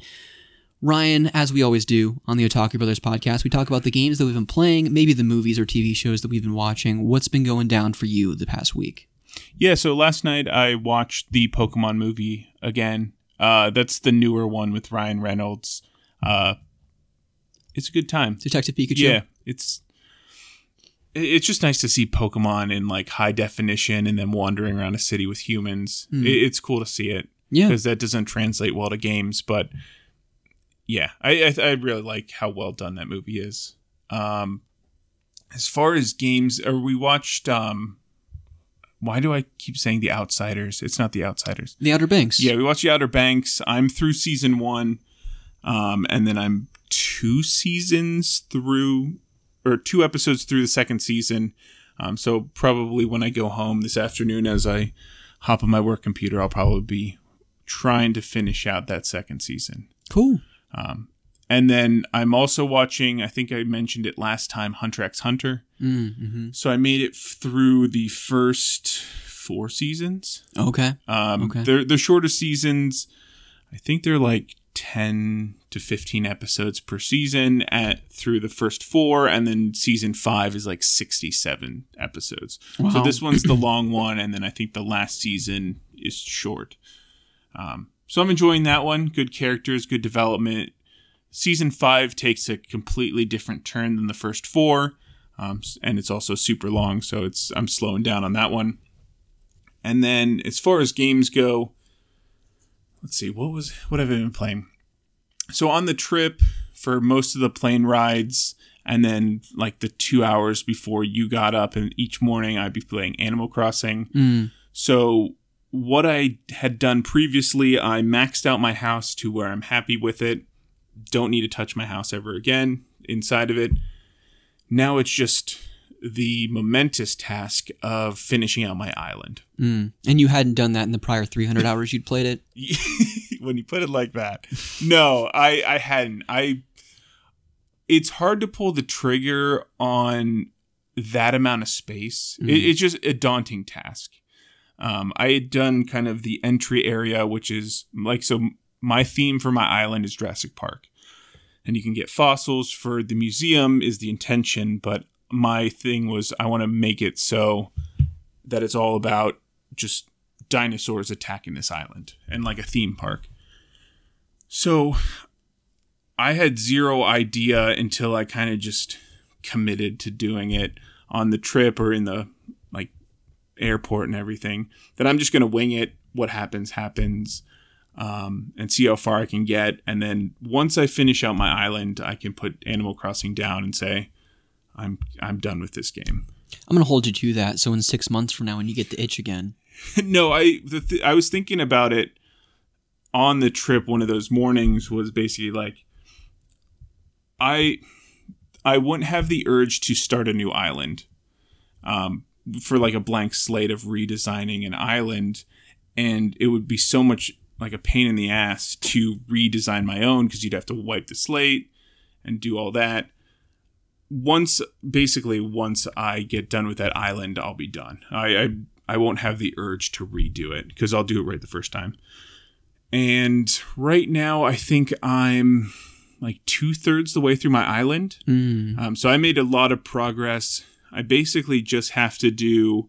Ryan, as we always do on the Otaku Brothers podcast, we talk about the games that we've been playing, maybe the movies or TV shows that we've been watching. What's been going down for you the past week? Yeah, so last night I watched the Pokemon movie again. Uh, that's the newer one with Ryan Reynolds. Uh, it's a good time. Detective Pikachu. Yeah, it's it's just nice to see Pokemon in like high definition and then wandering around a city with humans. It, it's cool to see it Yeah. because that doesn't translate well to games, but yeah, I, I I really like how well done that movie is. Um, as far as games, or we watched um. Why do I keep saying the Outsiders? It's not the Outsiders. The Outer Banks. Yeah, we watched the Outer Banks. I'm through season one, um, and then I'm two seasons through, or two episodes through the second season. Um, so probably when I go home this afternoon, as I hop on my work computer, I'll probably be trying to finish out that second season. Cool. And then I'm also watching. I think I mentioned it last time. Hunter x Hunter. Mm-hmm. So I made it through the first four seasons. Okay. Um, Okay. They're they're shorter seasons. I think they're like ten to fifteen episodes per season at through the first four, and then season five is like sixty-seven episodes. So this one's the long one, and then I think the last season is short. Um, so I'm enjoying that one. Good characters, good development. Season five takes a completely different turn than the first four, um, and it's also super long. So it's I'm slowing down on that one. And then as far as games go, let's see, what was what have I been playing? So on the trip for most of the plane rides, and then like the two hours before you got up, and each morning I'd be playing Animal Crossing. Mm. So what I had done previously, I maxed out my house to where I'm happy with it. Don't need to touch my house ever again inside of it. Now it's just the momentous task of finishing out my island. Mm. And you hadn't done that in the prior 300 hours you'd played it? when you put it like that. No, I I hadn't. I it's hard to pull the trigger on that amount of space. It, it's just a daunting task. Um, I had done kind of the entry area, which is like so. My theme for my island is Jurassic Park, and you can get fossils for the museum is the intention, but my thing was I want to make it so that it's all about just dinosaurs attacking this island and like a theme park. So I had zero idea until I kind of just committed to doing it on the trip or in the like airport and everything that I'm just going to wing it. What happens, happens. Um, and see how far I can get. And then once I finish out my island, I can put Animal Crossing down and say, I'm I'm done with this game. I'm gonna hold you to that. So in six months from now, when you get the itch again, no, I the th- I was thinking about it on the trip. One of those mornings was basically like I I wouldn't have the urge to start a new island um, for like a blank slate of redesigning an island, and it would be so much like a pain in the ass to redesign my own because you'd have to wipe the slate and do all that. Once, basically, once I get done with that island, I'll be done. I I, I won't have the urge to redo it because I'll do it right the first time. And right now, I think I'm like two thirds the way through my island. mm. Um, so I made a lot of progress. I basically just have to do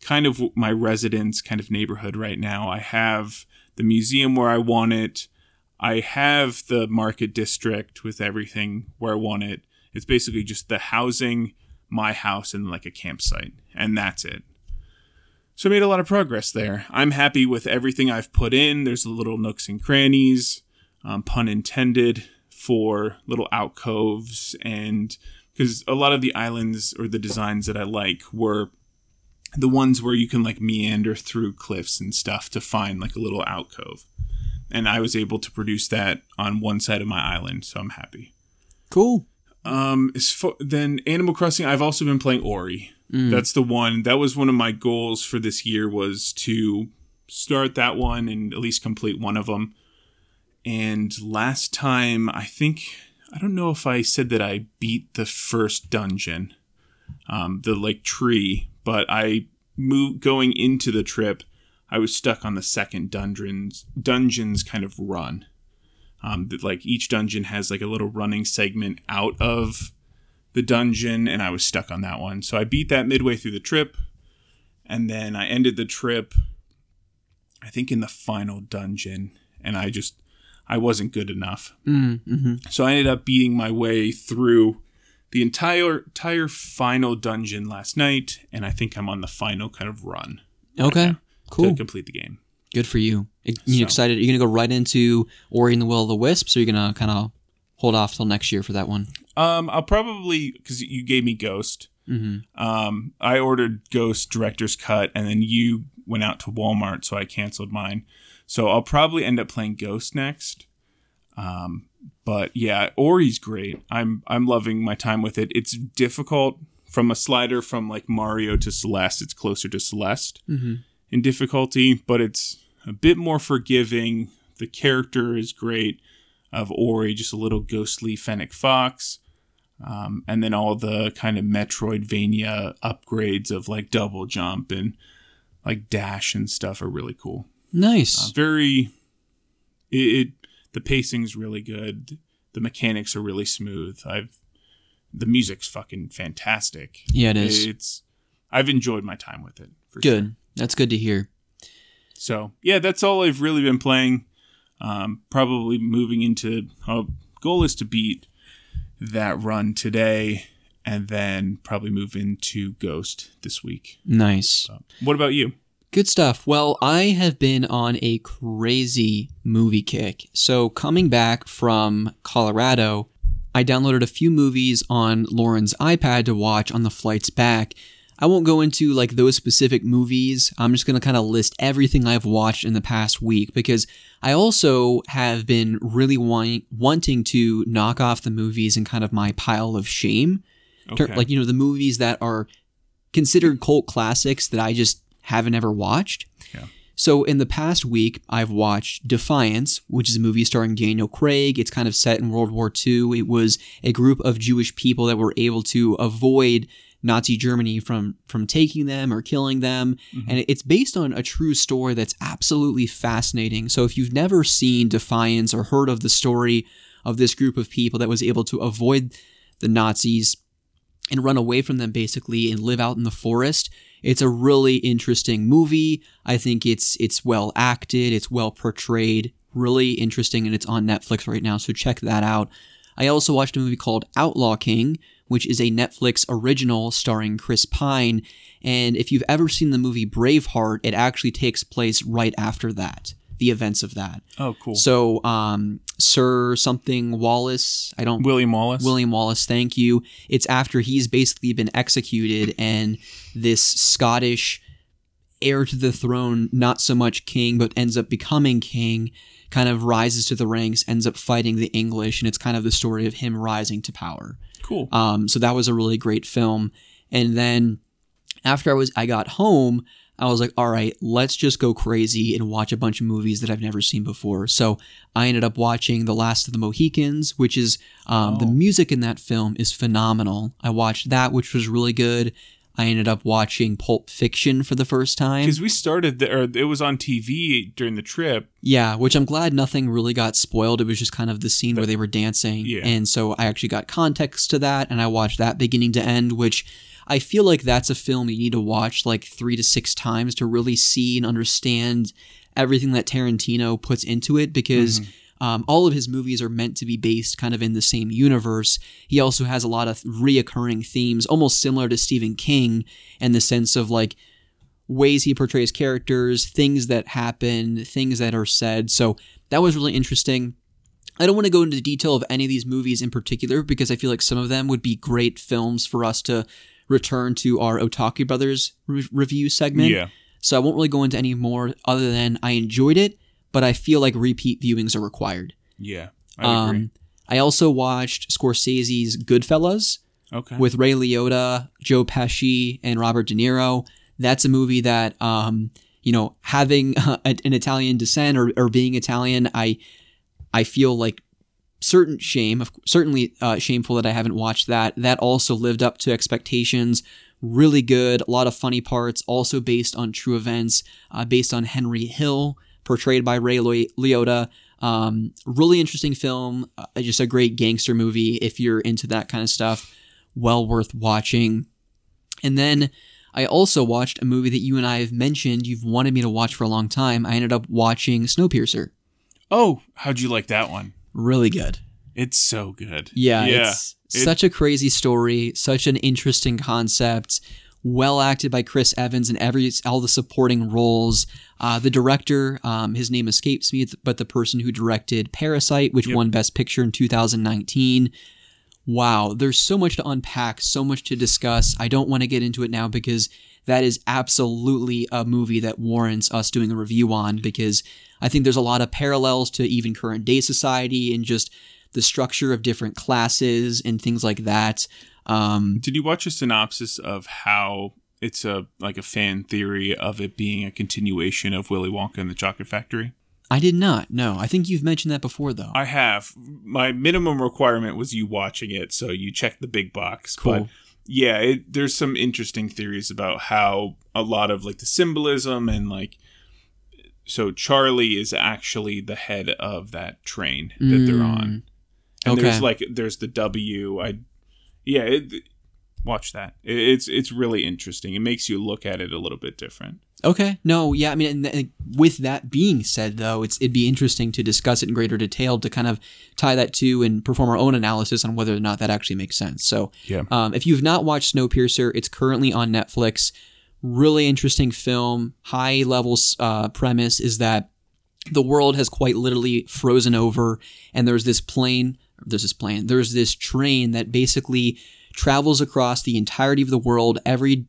kind of my residence kind of neighborhood right now. I have the museum where I want it. I have the market district with everything where I want it. It's basically just the housing, my house, and like a campsite. And that's it. So I made a lot of progress there. I'm happy with everything I've put in. There's little nooks and crannies, um, pun intended, for little alcoves. And because a lot of the islands or the designs that I like were the ones where you can like meander through cliffs and stuff to find like a little alcove. And I was able to produce that on one side of my island, so I'm happy. cool. Um, as far, then Animal Crossing, I've also been playing Ori. Mm. That's the one. That was one of my goals for this year was to start that one and at least complete one of them. And last time, I think I don't know if I said that I beat the first dungeon, um, the like tree, but I moved going into the trip. I was stuck on the second dungeons dungeons kind of run. Um, that like each dungeon has like a little running segment out of the dungeon, and I was stuck on that one. So I beat that midway through the trip, and then I ended the trip. I think in the final dungeon, and I just I wasn't good enough. Mm, hmm So I ended up beating my way through the entire entire final dungeon last night, and I think I'm on the final kind of run Okay. now Cool. to complete the game. Good for you. You So- excited? Are you gonna go right into Ori and the Will of the Wisps, or are you gonna kind of hold off till next year for that one? Um, I'll probably because you gave me Ghost. Mm-hmm. Um, I ordered Ghost Director's Cut, and then you went out to Walmart, so I canceled mine. So I'll probably end up playing Ghost next. Um, but yeah, Ori's great. I'm I'm loving my time with it. It's difficult from a slider from like Mario to Celeste. It's closer to Celeste Mm-hmm. in difficulty, but it's a bit more forgiving. The character is great of Ori, just a little ghostly Fennec Fox. Um, and then all the kind of Metroidvania upgrades of like double jump and like dash and stuff are really cool. Nice. Uh, very, it, it the pacing's really good. The mechanics are really smooth. I've the music's fucking fantastic. yeah, it is. It's I've enjoyed my time with it. For sure. good. That's good to hear. So yeah, that's all I've really been playing. Um, probably moving into uh, goal is to beat that run today, and then probably move into Ghost this week. Nice. So, what about you? Good stuff. Well, I have been on a crazy movie kick. So, coming back from Colorado, I downloaded a few movies on Lauren's iPad to watch on the flights back. I won't go into like those specific movies. I'm just going to kind of list everything I've watched in the past week because I also have been really wanting wanting to knock off the movies in kind of my pile of shame. Okay. Like, you know, the movies that are considered cult classics that I just haven't ever watched. Yeah. So in the past week, I've watched Defiance, which is a movie starring Daniel Craig. It's kind of set in World War II. It was a group of Jewish people that were able to avoid Nazi Germany from from taking them or killing them, mm-hmm. and it's based on a true story that's absolutely fascinating. So if you've never seen Defiance or heard of the story of this group of people that was able to avoid the Nazis and run away from them basically and live out in the forest. It's a really interesting movie. I think it's it's well acted, it's well portrayed, really interesting and it's on Netflix right now, so check that out. I also watched a movie called Outlaw King, which is a Netflix original starring Chris Pine, and if you've ever seen the movie Braveheart, it actually takes place right after that, the events of that. Oh, cool. So um, Sir something Wallace. I don't William Wallace. William Wallace, thank you. It's after he's basically been executed, and this Scottish heir to the throne, not so much king, but ends up becoming king, kind of rises to the ranks, ends up fighting the English, and it's kind of the story of him rising to power. Cool. Um, so that was a really great film. And then after I was I got home, I was like, all right, let's just go crazy and watch a bunch of movies that I've never seen before. So I ended up watching The Last of the Mohicans, which is um, the Oh. music in that film is phenomenal. I watched that, which was really good. I ended up watching Pulp Fiction for the first time. Because we started, the, or it was on TV during the trip. Yeah, which I'm glad nothing really got spoiled. It was just kind of the scene where they were dancing. Yeah. And so I actually got context to that and I watched that beginning to end, which I feel like that's a film you need to watch like three to six times to really see and understand everything that Tarantino puts into it because. Um, all of his movies are meant to be based kind of in the same universe. He also has a lot of reoccurring themes, almost similar to Stephen King, in the sense of like ways he portrays characters, things that happen, things that are said. So that was really interesting. I don't want to go into detail of any of these movies in particular because I feel like some of them would be great films for us to return to our Otaku Brothers re- review segment. Yeah. So I won't really go into any more other than I enjoyed it, but I feel like repeat viewings are required. Yeah. I agree. Um, I also watched Scorsese's Goodfellas okay. with Ray Liotta, Joe Pesci, and Robert De Niro. That's a movie that, um, you know, having uh, an Italian descent or, or being Italian, I, I feel like certain shame, certainly uh, shameful that I haven't watched that. That also lived up to expectations. Really good, a lot of funny parts. Also based on true events, uh, based on Henry Hill, portrayed by Ray Liotta. Um, really interesting film. Uh, just a great gangster movie if you're into that kind of stuff. Well worth watching. And then I also watched a movie that you and I have mentioned you've wanted me to watch for a long time. I ended up watching Snowpiercer. oh, how'd you like that one? Really good. It's so good. Yeah, Yeah. it's It- such a crazy story, such an interesting concept. Well acted by Chris Evans and every all the supporting roles. Uh, the director, um, his name escapes me, but the person who directed Parasite, which Yep. won Best Picture in 2019. Wow, there's so much to unpack, so much to discuss. I don't want to get into it now because that is absolutely a movie that warrants us doing a review on because I think there's a lot of parallels to even current day society and just the structure of different classes and things like that. Um, Did you watch a synopsis of how it's a like a fan theory of it being a continuation of Willy Wonka and the Chocolate Factory? I did not. No, I think you've mentioned that before, though. I have. My minimum requirement was you watching it, so you checked the big box. Cool. But yeah, it, there's some interesting theories about how a lot of like the symbolism and like so Charlie is actually the head of that train that they're mm. on. And Okay. there's like there's the W. I yeah, it, watch that. It, it's it's really interesting. It makes you look at it a little bit different. Okay. No, yeah, I mean, and th- with that being said, though, it's it'd be interesting to discuss it in greater detail to kind of tie that to and perform our own analysis on whether or not that actually makes sense. So, Yeah. um, if you've not watched Snowpiercer, it's currently on Netflix. Really interesting film. High level uh, premise is that the world has quite literally frozen over, and there's this plane. There's this plane. There's this train that basically travels across the entirety of the world every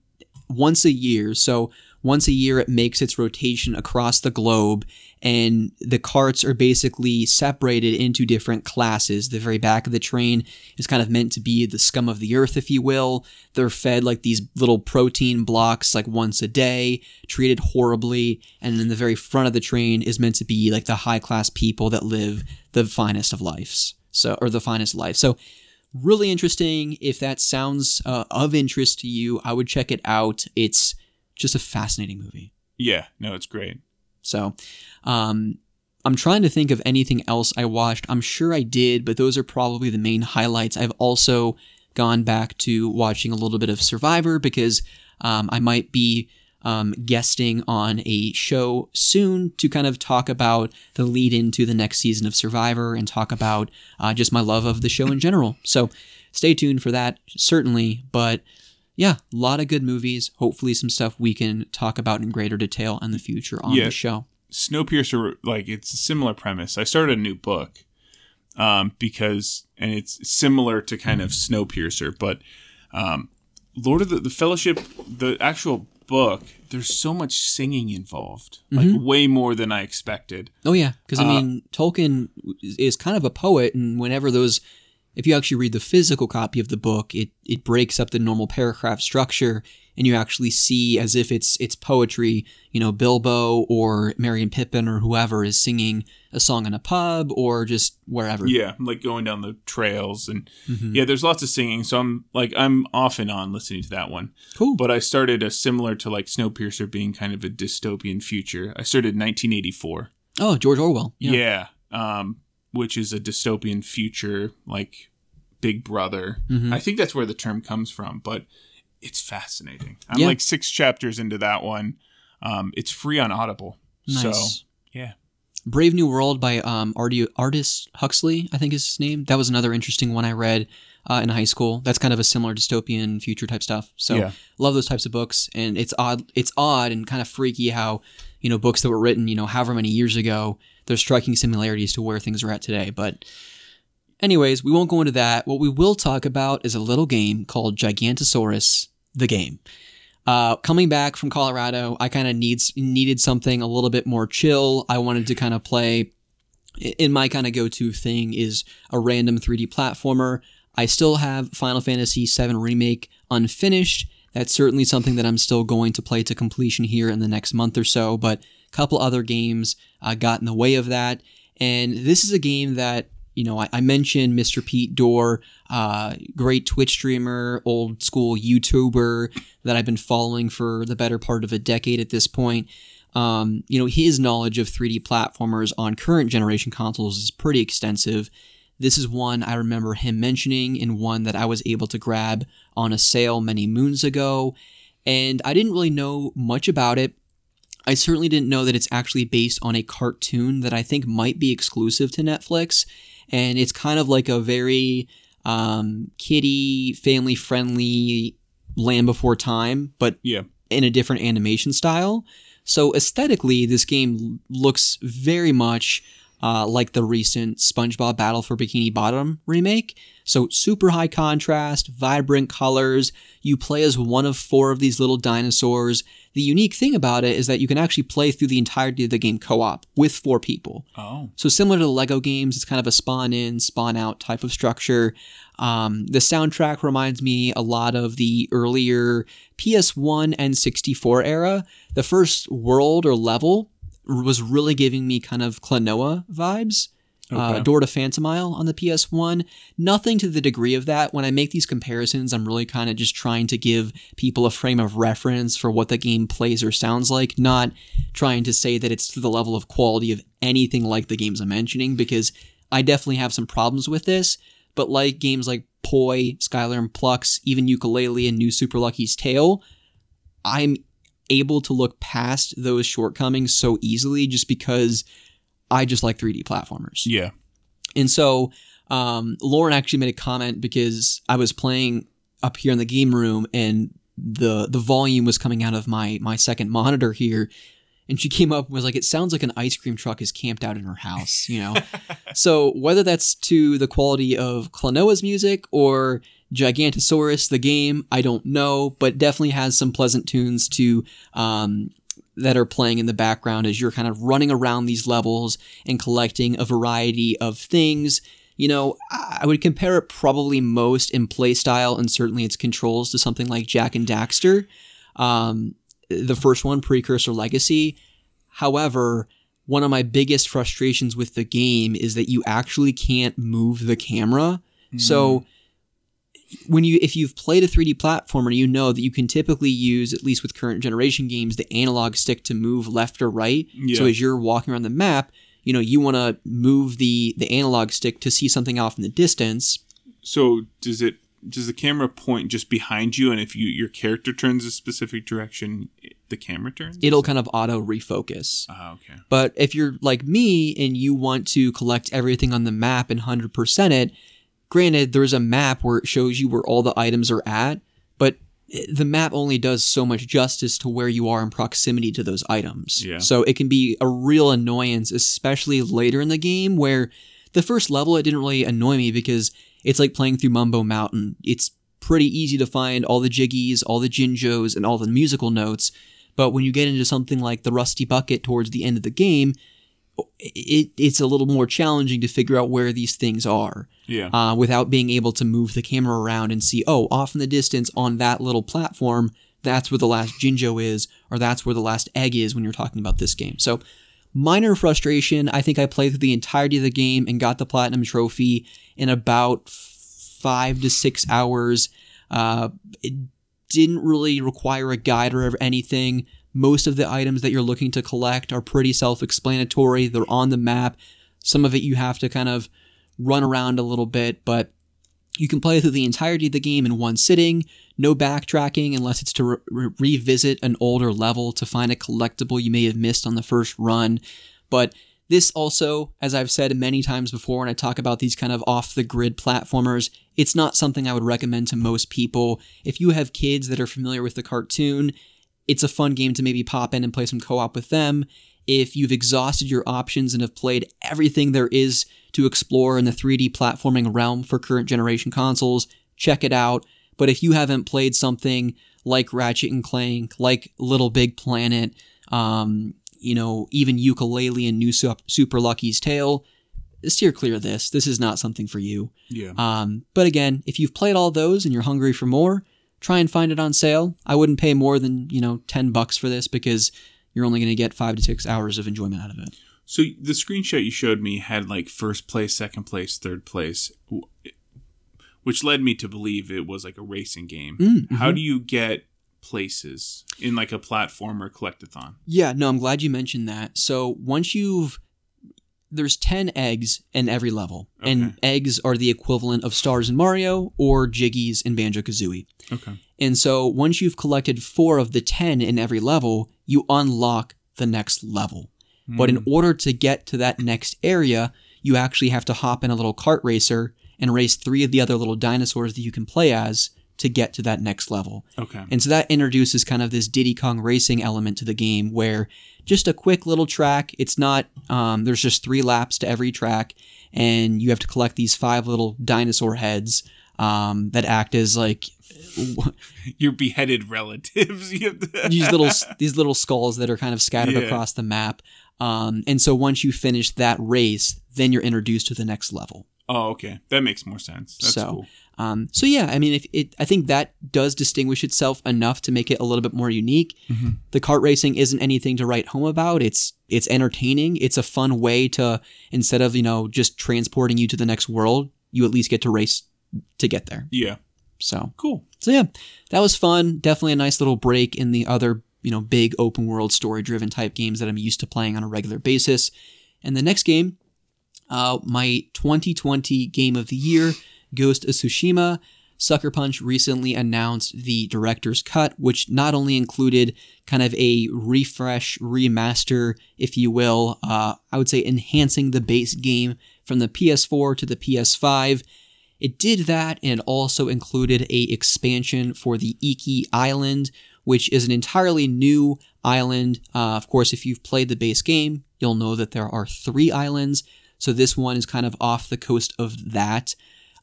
once a year. So once a year, it makes its rotation across the globe, and the carts are basically separated into different classes. The very back of the train is kind of meant to be the scum of the earth, if you will. They're fed like these little protein blocks like once a day, treated horribly. And then the very front of the train is meant to be like the high class people that live the finest of lives. So, or the finest life. So, really interesting. If that sounds uh, of interest to you, I would check it out. It's just a fascinating movie. Yeah, no, it's great. So, um, I'm trying to think of anything else I watched. I'm sure I did, but those are probably the main highlights. I've also gone back to watching a little bit of Survivor because um, I might be um, guesting on a show soon to kind of talk about the lead into the next season of Survivor and talk about uh, just my love of the show in general. So, stay tuned for that, certainly. But yeah, a lot of good movies. Hopefully, some stuff we can talk about in greater detail in the future on Yeah. the show. Snowpiercer, like it's a similar premise. I started a new book, um, because and it's similar to kind of Snowpiercer, but um, Lord of the, the Fellowship, the actual book, there's so much singing involved, like way more than I expected. Oh yeah, because I Uh, mean Tolkien is kind of a poet, and whenever those, if you actually read the physical copy of the book, it it breaks up the normal paragraph structure, and you actually see as if it's it's poetry. You know, Bilbo or and Pippin or whoever is singing a song in a pub or just wherever. Yeah, like going down the trails and Mhm. yeah, there's lots of singing. So I'm like I'm off and on listening to that one. Cool. But I started a similar to like Snowpiercer being kind of a dystopian future. I started 1984. oh, George Orwell. Yeah. um, which is a dystopian future like Big Brother. Mhm. I think that's where the term comes from, but it's fascinating. I'm Yeah. like six chapters into that one. Um, it's free on Audible. Nice. So yeah. Brave New World by um, Ardi- Artis Huxley, I think is his name. That was another interesting one I read uh, in high school. That's kind of a similar dystopian future type stuff. So Yeah. love those types of books, and it's odd. It's odd and kind of freaky how you know books that were written you know however many years ago. There's striking similarities to where things are at today. But anyways, we won't go into that. What we will talk about is a little game called Gigantosaurus, the game. Uh, coming back from Colorado, I kind of needs needed something a little bit more chill. I wanted to kind of play. In my kind of go-to thing is a random 3D platformer. I still have Final Fantasy VII Remake unfinished. That's certainly something that I'm still going to play to completion here in the next month or so. But a couple other games uh, got in the way of that, and this is a game that you know I, I mentioned Mr. Pete Dorr, uh, great Twitch streamer, old school YouTuber that I've been following for the better part of a decade at this point. Um, you know, his knowledge of 3D platformers on current generation consoles is pretty extensive. This is one I remember him mentioning and one that I was able to grab on a sale many moons ago. And I didn't really know much about it. I certainly didn't know that it's actually based on a cartoon that I think might be exclusive to Netflix. And it's kind of like a very um, kiddie, family friendly Land Before Time, but Yeah. in a different animation style. So aesthetically, this game looks very much uh, like the recent SpongeBob Battle for Bikini Bottom remake. So super high contrast, vibrant colors. You play as one of four of these little dinosaurs. The unique thing about it is that you can actually play through the entirety of the game co-op with four people. Oh. So similar to the Lego games, it's kind of a spawn in, spawn out type of structure. Um, the soundtrack reminds me a lot of the earlier PS1 and 64 era. The first world or level was really giving me kind of Klonoa vibes. Uh, Door to Phantomile on the PS1. Nothing to the degree of that. When I make these comparisons, I'm really kind of just trying to give people a frame of reference for what the game plays or sounds like, not trying to say that it's to the level of quality of anything like the games I'm mentioning, because I definitely have some problems with this. But like games like Poi, Skylar and Plux, even Yooka-Laylee and New Super Lucky's Tale, I'm able to look past those shortcomings so easily just because I just like 3D platformers. Yeah. And so um, Lauren actually made a comment because I was playing up here in the game room and the the volume was coming out of my my second monitor here. And she came up and was like, it sounds like an ice cream truck is camped out in her house, you know? so whether that's to the quality of Klonoa's music or Gigantosaurus, the game, I don't know, but definitely has some pleasant tunes to um, that are playing in the background as you're kind of running around these levels and collecting a variety of things. You know, I would compare it probably most in playstyle and certainly its controls to something like Jak and Daxter. Um, the first one, Precursor Legacy. However, one of my biggest frustrations with the game is that you actually can't move the camera. So when you if you've played a 3D platformer, you know that you can typically use at least with current generation games the analog stick to move left or right. So as you're walking around the map, you know, you want to move the the analog stick to see something off in the distance. So does it does the camera point just behind you and if you your character turns a specific direction the camera turns? It'll kind of auto refocus. Ah, okay. But if you're like me and you want to collect everything on the map and 100% it, granted, there's a map where it shows you where all the items are at, but the map only does so much justice to where you are in proximity to those items. Yeah. So it can be a real annoyance, especially later in the game where the first level it didn't really annoy me because it's like playing through Mumbo Mountain. It's pretty easy to find all the jiggies, all the jinjos, and all the musical notes. But when you get into something like the Rusty Bucket towards the end of the game, it, it's a little more challenging to figure out where these things are Yeah. uh, without being able to move the camera around and see, oh, off in the distance on that little platform, that's where the last Jinjo is, or that's where the last egg is when you're talking about this game. So, minor frustration. I think I played through the entirety of the game and got the Platinum Trophy in about five to six hours. Uh, it didn't really require a guide or anything. Most of the items that you're looking to collect are pretty self explanatory, they're on the map. Some of it you have to kind of run around a little bit, but you can play through the entirety of the game in one sitting. No backtracking unless it's to re- re- revisit an older level to find a collectible you may have missed on the first run. But this also, as I've said many times before when I talk about these kind of off the grid platformers, it's not something I would recommend to most people. If you have kids that are familiar with the cartoon, it's a fun game to maybe pop in and play some co op with them. If you've exhausted your options and have played everything there is to explore in the 3D platforming realm for current generation consoles, check it out. But if you haven't played something like Ratchet and Clank, like Little Big Planet, um, you know, even Yooka-Laylee and New Super Lucky's Tale, steer clear of this. This is not something for you. yeah. Um, but again, if you've played all those and you're hungry for more, try and find it on sale. I wouldn't pay more than, you know, 10 bucks for this because you're only going to get five to six hours of enjoyment out of it. So the screenshot you showed me had like first place, second place, third place, which led me to believe it was like a racing game. Mm, How do you get places in like a platformer collectathon? Yeah, no, I'm glad you mentioned that. So once you've there's 10 eggs in every level, Okay. and eggs are the equivalent of stars in Mario or jiggies in Banjo Kazooie. Okay. And so once you've collected four of the 10 in every level, you unlock the next level. But in hmm. order to get to that next area, you actually have to hop in a little kart racer and race three of the other little dinosaurs that you can play as to get to that next level. Okay. And so that introduces kind of this Diddy Kong racing element to the game where just a quick little track, it's not, um, there's just three laps to every track, and you have to collect these five little dinosaur heads um, that act as like Your beheaded relatives. You have to- these little these little skulls that are kind of scattered Yeah. across the map. Um, and so once you finish that race, then you're introduced to the next level. oh, okay. That makes more sense. That's So, cool. Um, so yeah, I mean, if it, I think that does distinguish itself enough to make it a little bit more unique. Mhm. The kart racing isn't anything to write home about. It's it's entertaining. It's a fun way to instead of you know just transporting you to the next world, you at least get to race to get there. Yeah. So Cool. so yeah, that was fun. Definitely a nice little break in the other, you know, big open world story driven type games that I'm used to playing on a regular basis. And the next game, uh, my 2020 game of the year, Ghost of Tsushima. Sucker Punch recently announced the director's cut, which not only included kind of a refresh, remaster, if you will, uh, I would say enhancing the base game from the PS4 to the PS5. It did that and also included a expansion for the Iki Island, which is an entirely new island. Uh, of course, if you've played the base game, you'll know that there are three islands. So this one is kind of off the coast of that.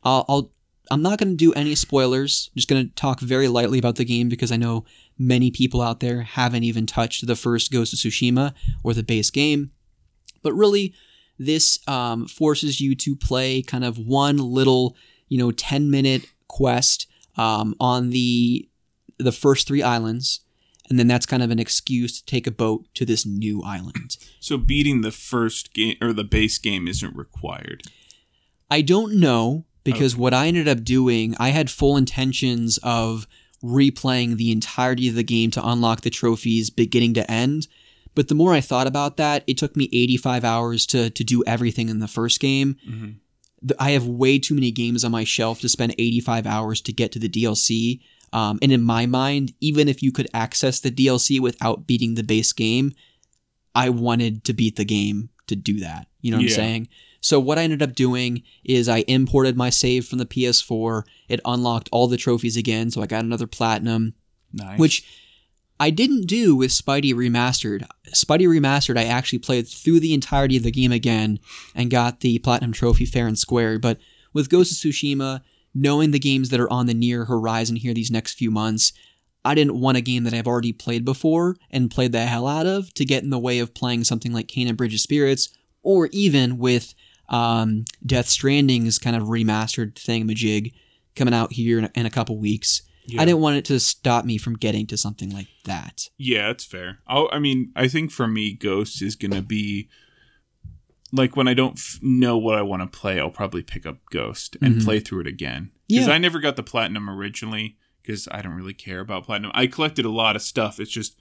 I'll, I'll I'm not going to do any spoilers. I'm just going to talk very lightly about the game because I know many people out there haven't even touched the first Ghost of Tsushima or the base game. But really, this um, forces you to play kind of one little, you know, 10 minute quest um, on the the first three islands, and then that's kind of an excuse to take a boat to this new island. So beating the first game or the base game isn't required. I don't know because what I ended up doing, I had full intentions of replaying the entirety of the game to unlock the trophies beginning to end. But the more I thought about that, it took me 85 hours to to do everything in the first game. Mhm. I have way too many games on my shelf to spend 85 hours to get to the DLC. Um, and in my mind, even if you could access the DLC without beating the base game, I wanted to beat the game to do that. You know what Yeah. I'm saying? So what I ended up doing is I imported my save from the PS4. It unlocked all the trophies again, so I got another platinum, Nice. which I didn't do with Spidey Remastered. Spidey Remastered, I actually played through the entirety of the game again and got the Platinum Trophy fair and square. But with Ghost of Tsushima, knowing the games that are on the near horizon here these next few months, I didn't want a game that I've already played before and played the hell out of to get in the way of playing something like Kena Bridge of Spirits, or even with um, Death Stranding's kind of remastered thingamajig coming out here in a, in a couple weeks. Yeah. I didn't want it to stop me from getting to something like that. Yeah, it's fair. I'll, I mean, I think for me, Ghost is gonna be like when I don't f- know what I want to play, I'll probably pick up Ghost and Mhm. play through it again. Because Yeah. I never got the platinum originally because I don't really care about platinum. I collected a lot of stuff. It's just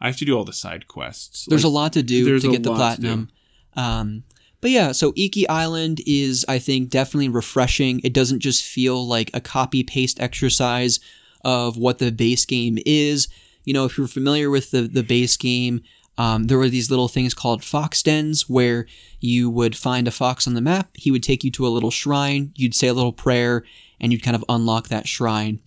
I have to do all the side quests. There's Like, a lot to do to get the platinum. Um, but yeah, so Iki Island is, I think, definitely refreshing. It doesn't just feel like a copy paste exercise of what the base game is. You know, if you're familiar with the, the base game, um, there were these little things called fox dens where you would find a fox on the map. He would take you to a little shrine. You'd say a little prayer, and you'd kind of unlock that shrine.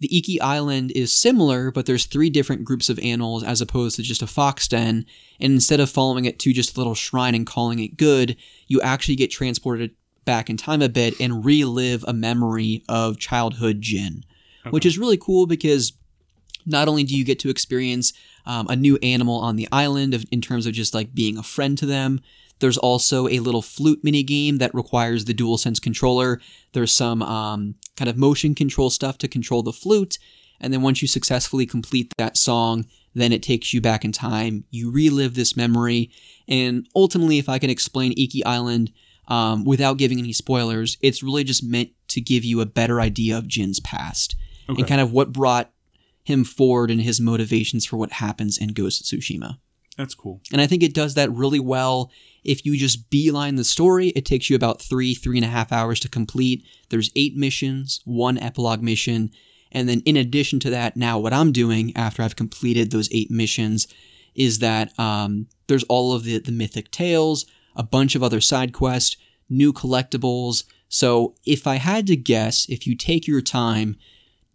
The Iki Island is similar, but there's three different groups of animals as opposed to just a fox den. And instead of following it to just a little shrine and calling it good, you actually get transported back in time a bit and relive a memory of childhood Jin, which is really cool because not only do you get to experience um, a new animal on the island of, in terms of just like being a friend to them, there's also a little flute mini game that requires the DualSense controller. There's some um, kind of motion control stuff to control the flute. And then once you successfully complete that song, then it takes you back in time. You relive this memory. And ultimately, if I can explain Iki Island um, without giving any spoilers, it's really just meant to give you a better idea of Jin's past Okay. and kind of what brought him forward and his motivations for what happens in Ghost of Tsushima. That's cool. And I think it does that really well. If you just beeline the story, it takes you about three, three and a half hours to complete. There's eight missions, one epilogue mission. And then in addition to that, now what I'm doing after I've completed those eight missions is that um, there's all of the, the mythic tales, a bunch of other side quests, new collectibles. So if I had to guess, if you take your time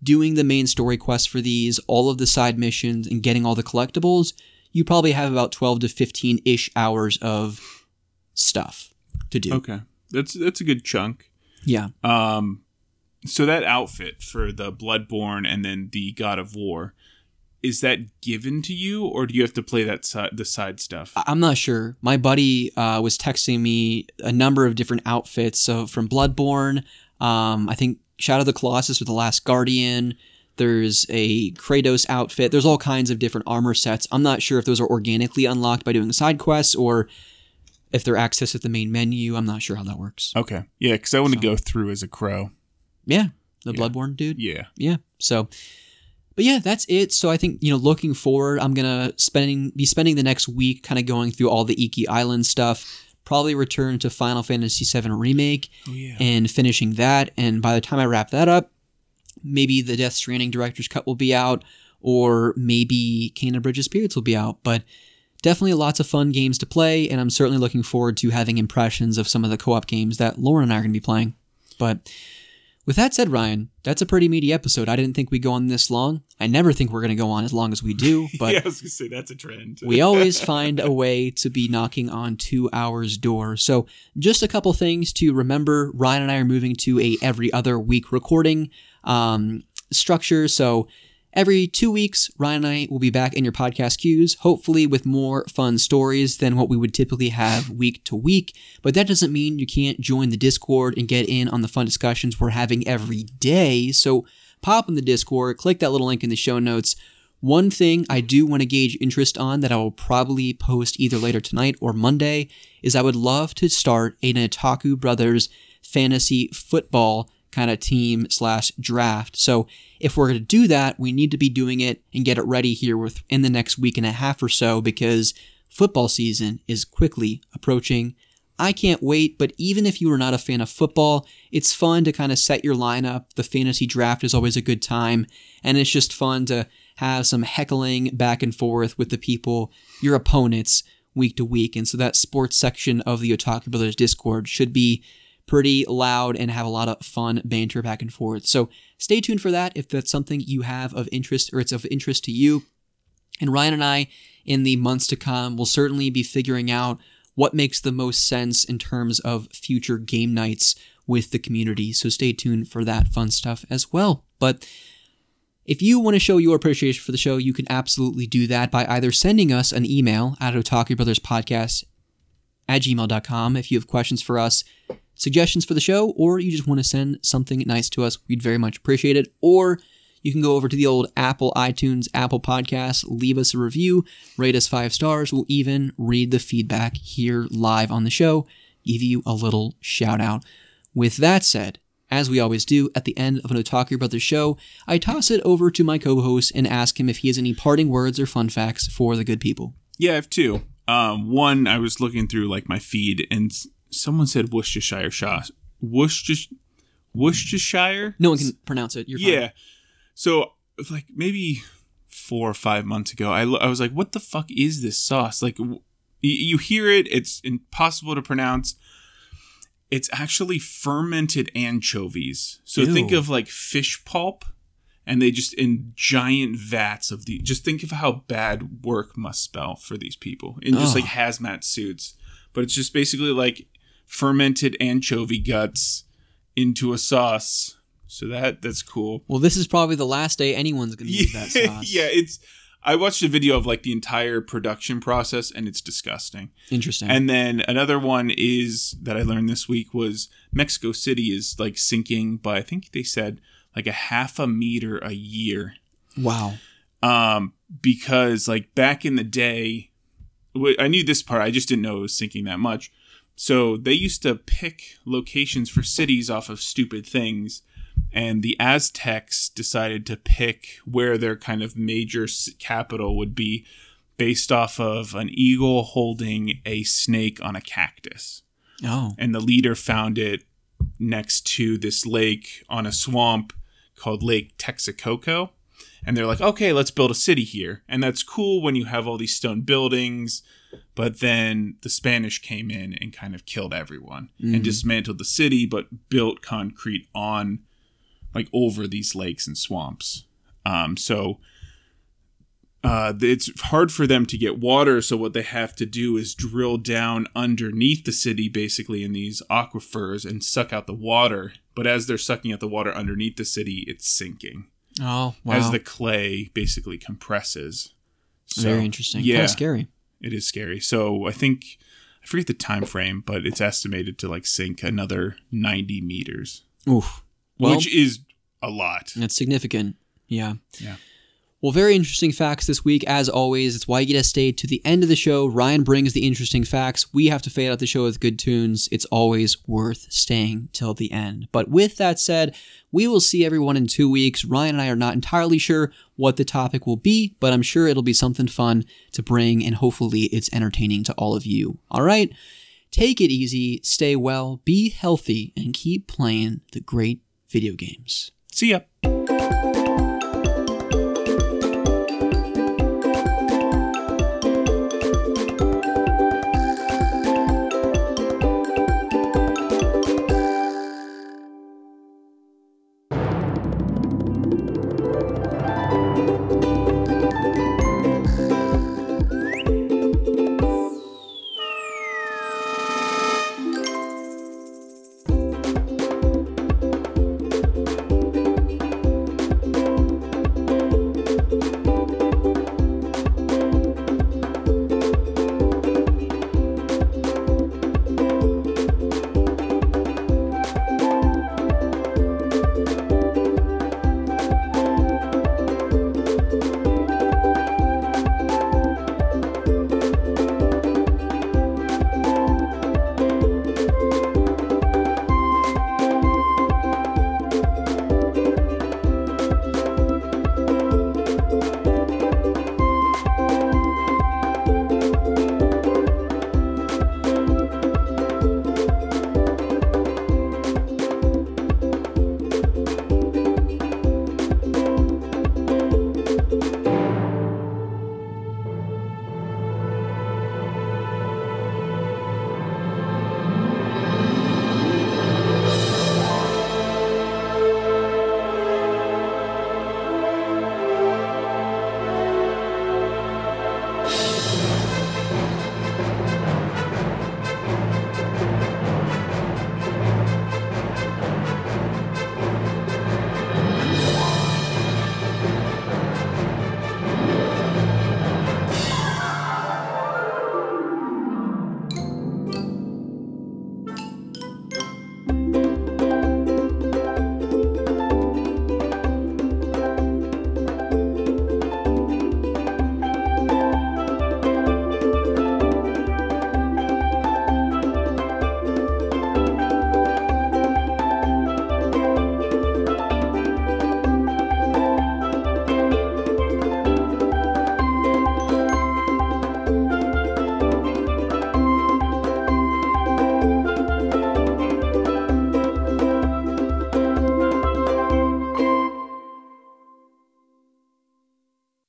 doing the main story quests for these, all of the side missions, and getting all the collectibles, you probably have about 12 to 15 ish hours of stuff to do. Okay, that's that's a good chunk. Yeah. Um, so that outfit for the Bloodborne and then the God of War, is that given to you, or do you have to play that side the side stuff? I'm not sure. My buddy uh, was texting me a number of different outfits. So from Bloodborne, um, I think Shadow of the Colossus with the Last Guardian. There's a Kratos outfit. There's all kinds of different armor sets. I'm not sure if those are organically unlocked by doing side quests or if they're accessed at the main menu. I'm not sure how that works. Okay, yeah, because I want to So- go through as a crow. Yeah, the Yeah. Bloodborne dude. Yeah, yeah so but yeah that's it so i think you know looking forward i'm gonna spending be spending the next week kind of going through all the iki island stuff probably return to final fantasy VII remake oh yeah, and finishing that and by the time i wrap that up maybe the death stranding director's cut will be out or maybe Kena Bridges Spirits will be out but definitely lots of fun games to play and i'm certainly looking forward to having impressions of some of the co-op games that lauren and i are going to be playing but with that said, Ryan, that's a pretty meaty episode. I didn't think we'd go on this long. I never think we're going to go on as long as we do, but yeah, I was gonna say that's a trend. we always find a way to be knocking on two hours door. So, just a couple things to remember. Ryan and I are moving to a every other week recording um, structure. So, every two weeks, Ryan and I will be back in your podcast queues, hopefully with more fun stories than what we would typically have week to week. But that doesn't mean you can't join the Discord and get in on the fun discussions we're having every day. So, pop in the Discord, click that little link in the show notes. One thing I do want to gauge interest on that I will probably post either later tonight or Monday is I would love to start an Otaku Brothers fantasy football kind of team slash draft. So if we're going to do that, we need to be doing it and get it ready here within the next week and a half or so because football season is quickly approaching. I can't wait, but even if you are not a fan of football, it's fun to kind of set your lineup. The fantasy draft is always a good time, and it's just fun to have some heckling back and forth with the people, your opponents, week to week. And so that sports section of the Otaku Brothers Discord should be pretty loud and have a lot of fun banter back and forth. So stay tuned for that if that's something you have of interest or it's of interest to you. And Ryan and I, in the months to come, will certainly be figuring out what makes the most sense in terms of future game nights with the community. So stay tuned for that fun stuff as well. But if you want to show your appreciation for the show, you can absolutely do that by either sending us an email at Otaku Brothers Podcast at gmail.com if you have questions for us, suggestions for the show, or you just want to send something nice to us. We'd very much appreciate it. Or you can go over to the old Apple iTunes, Apple Podcasts, leave us a review, rate us five stars. We'll even read the feedback here live on the show, give you a little shout out. With that said, as we always do at the end of an Otaku Brothers show, I toss it over to my co host and ask him if he has any parting words or fun facts for the good people. Yeah, I have two. Um, one, I was looking through like my feed, and someone said Worcestershire sauce. Worcestershire, Worcestershire. No one can pronounce it. You're fine. Yeah. So like maybe four or five months ago, I, I was like, what the fuck is this sauce? Like w- y- you hear it, it's impossible to pronounce. It's actually fermented anchovies. So think of like fish pulp and they just in giant vats of the just think of how bad work must spell for these people in just Ugh. like hazmat suits. But it's just basically like fermented anchovy guts into a sauce. So that that's cool. Well, this is probably the last day anyone's going to use that sauce. yeah, it's. I watched a video of like the entire production process, and it's disgusting. Interesting. And then another one is that I learned this week was Mexico City is like sinking by I think they said like a half a meter a year. wow. Um, because like back in the day, I knew this part. I just didn't know it was sinking that much. So they used to pick locations for cities off of stupid things, and the Aztecs decided to pick where their kind of major capital would be, based off of an eagle holding a snake on a cactus Oh. and the leader found it next to this lake on a swamp called Lake Texacoco. And they're like, okay, let's build a city here. And that's cool when you have all these stone buildings. But then the Spanish came in and kind of killed everyone and dismantled the city, but built concrete on, like, over these lakes and swamps. Um, so uh, it's hard for them to get water. So what they have to do is drill down underneath the city, basically in these aquifers, and suck out the water. But as they're sucking out the water underneath the city, it's sinking Oh, wow. as the clay basically compresses. So, Very interesting. Yeah, Kind of scary. It is scary. So I think I forget the time frame, but it's estimated to like sink another ninety meters, Oof. Well, which is a lot. that's significant. Yeah. Yeah. Well, very interesting facts this week, as always. It's why you get to stay to the end of the show. Ryan brings the interesting facts. We have to fade out the show with good tunes. It's always worth staying till the end. But with that said, we will see everyone in two weeks. Ryan and I are not entirely sure what the topic will be, but I'm sure it'll be something fun to bring, and hopefully it's entertaining to all of you. All right? Take it easy, stay well, be healthy, and keep playing the great video games. See ya.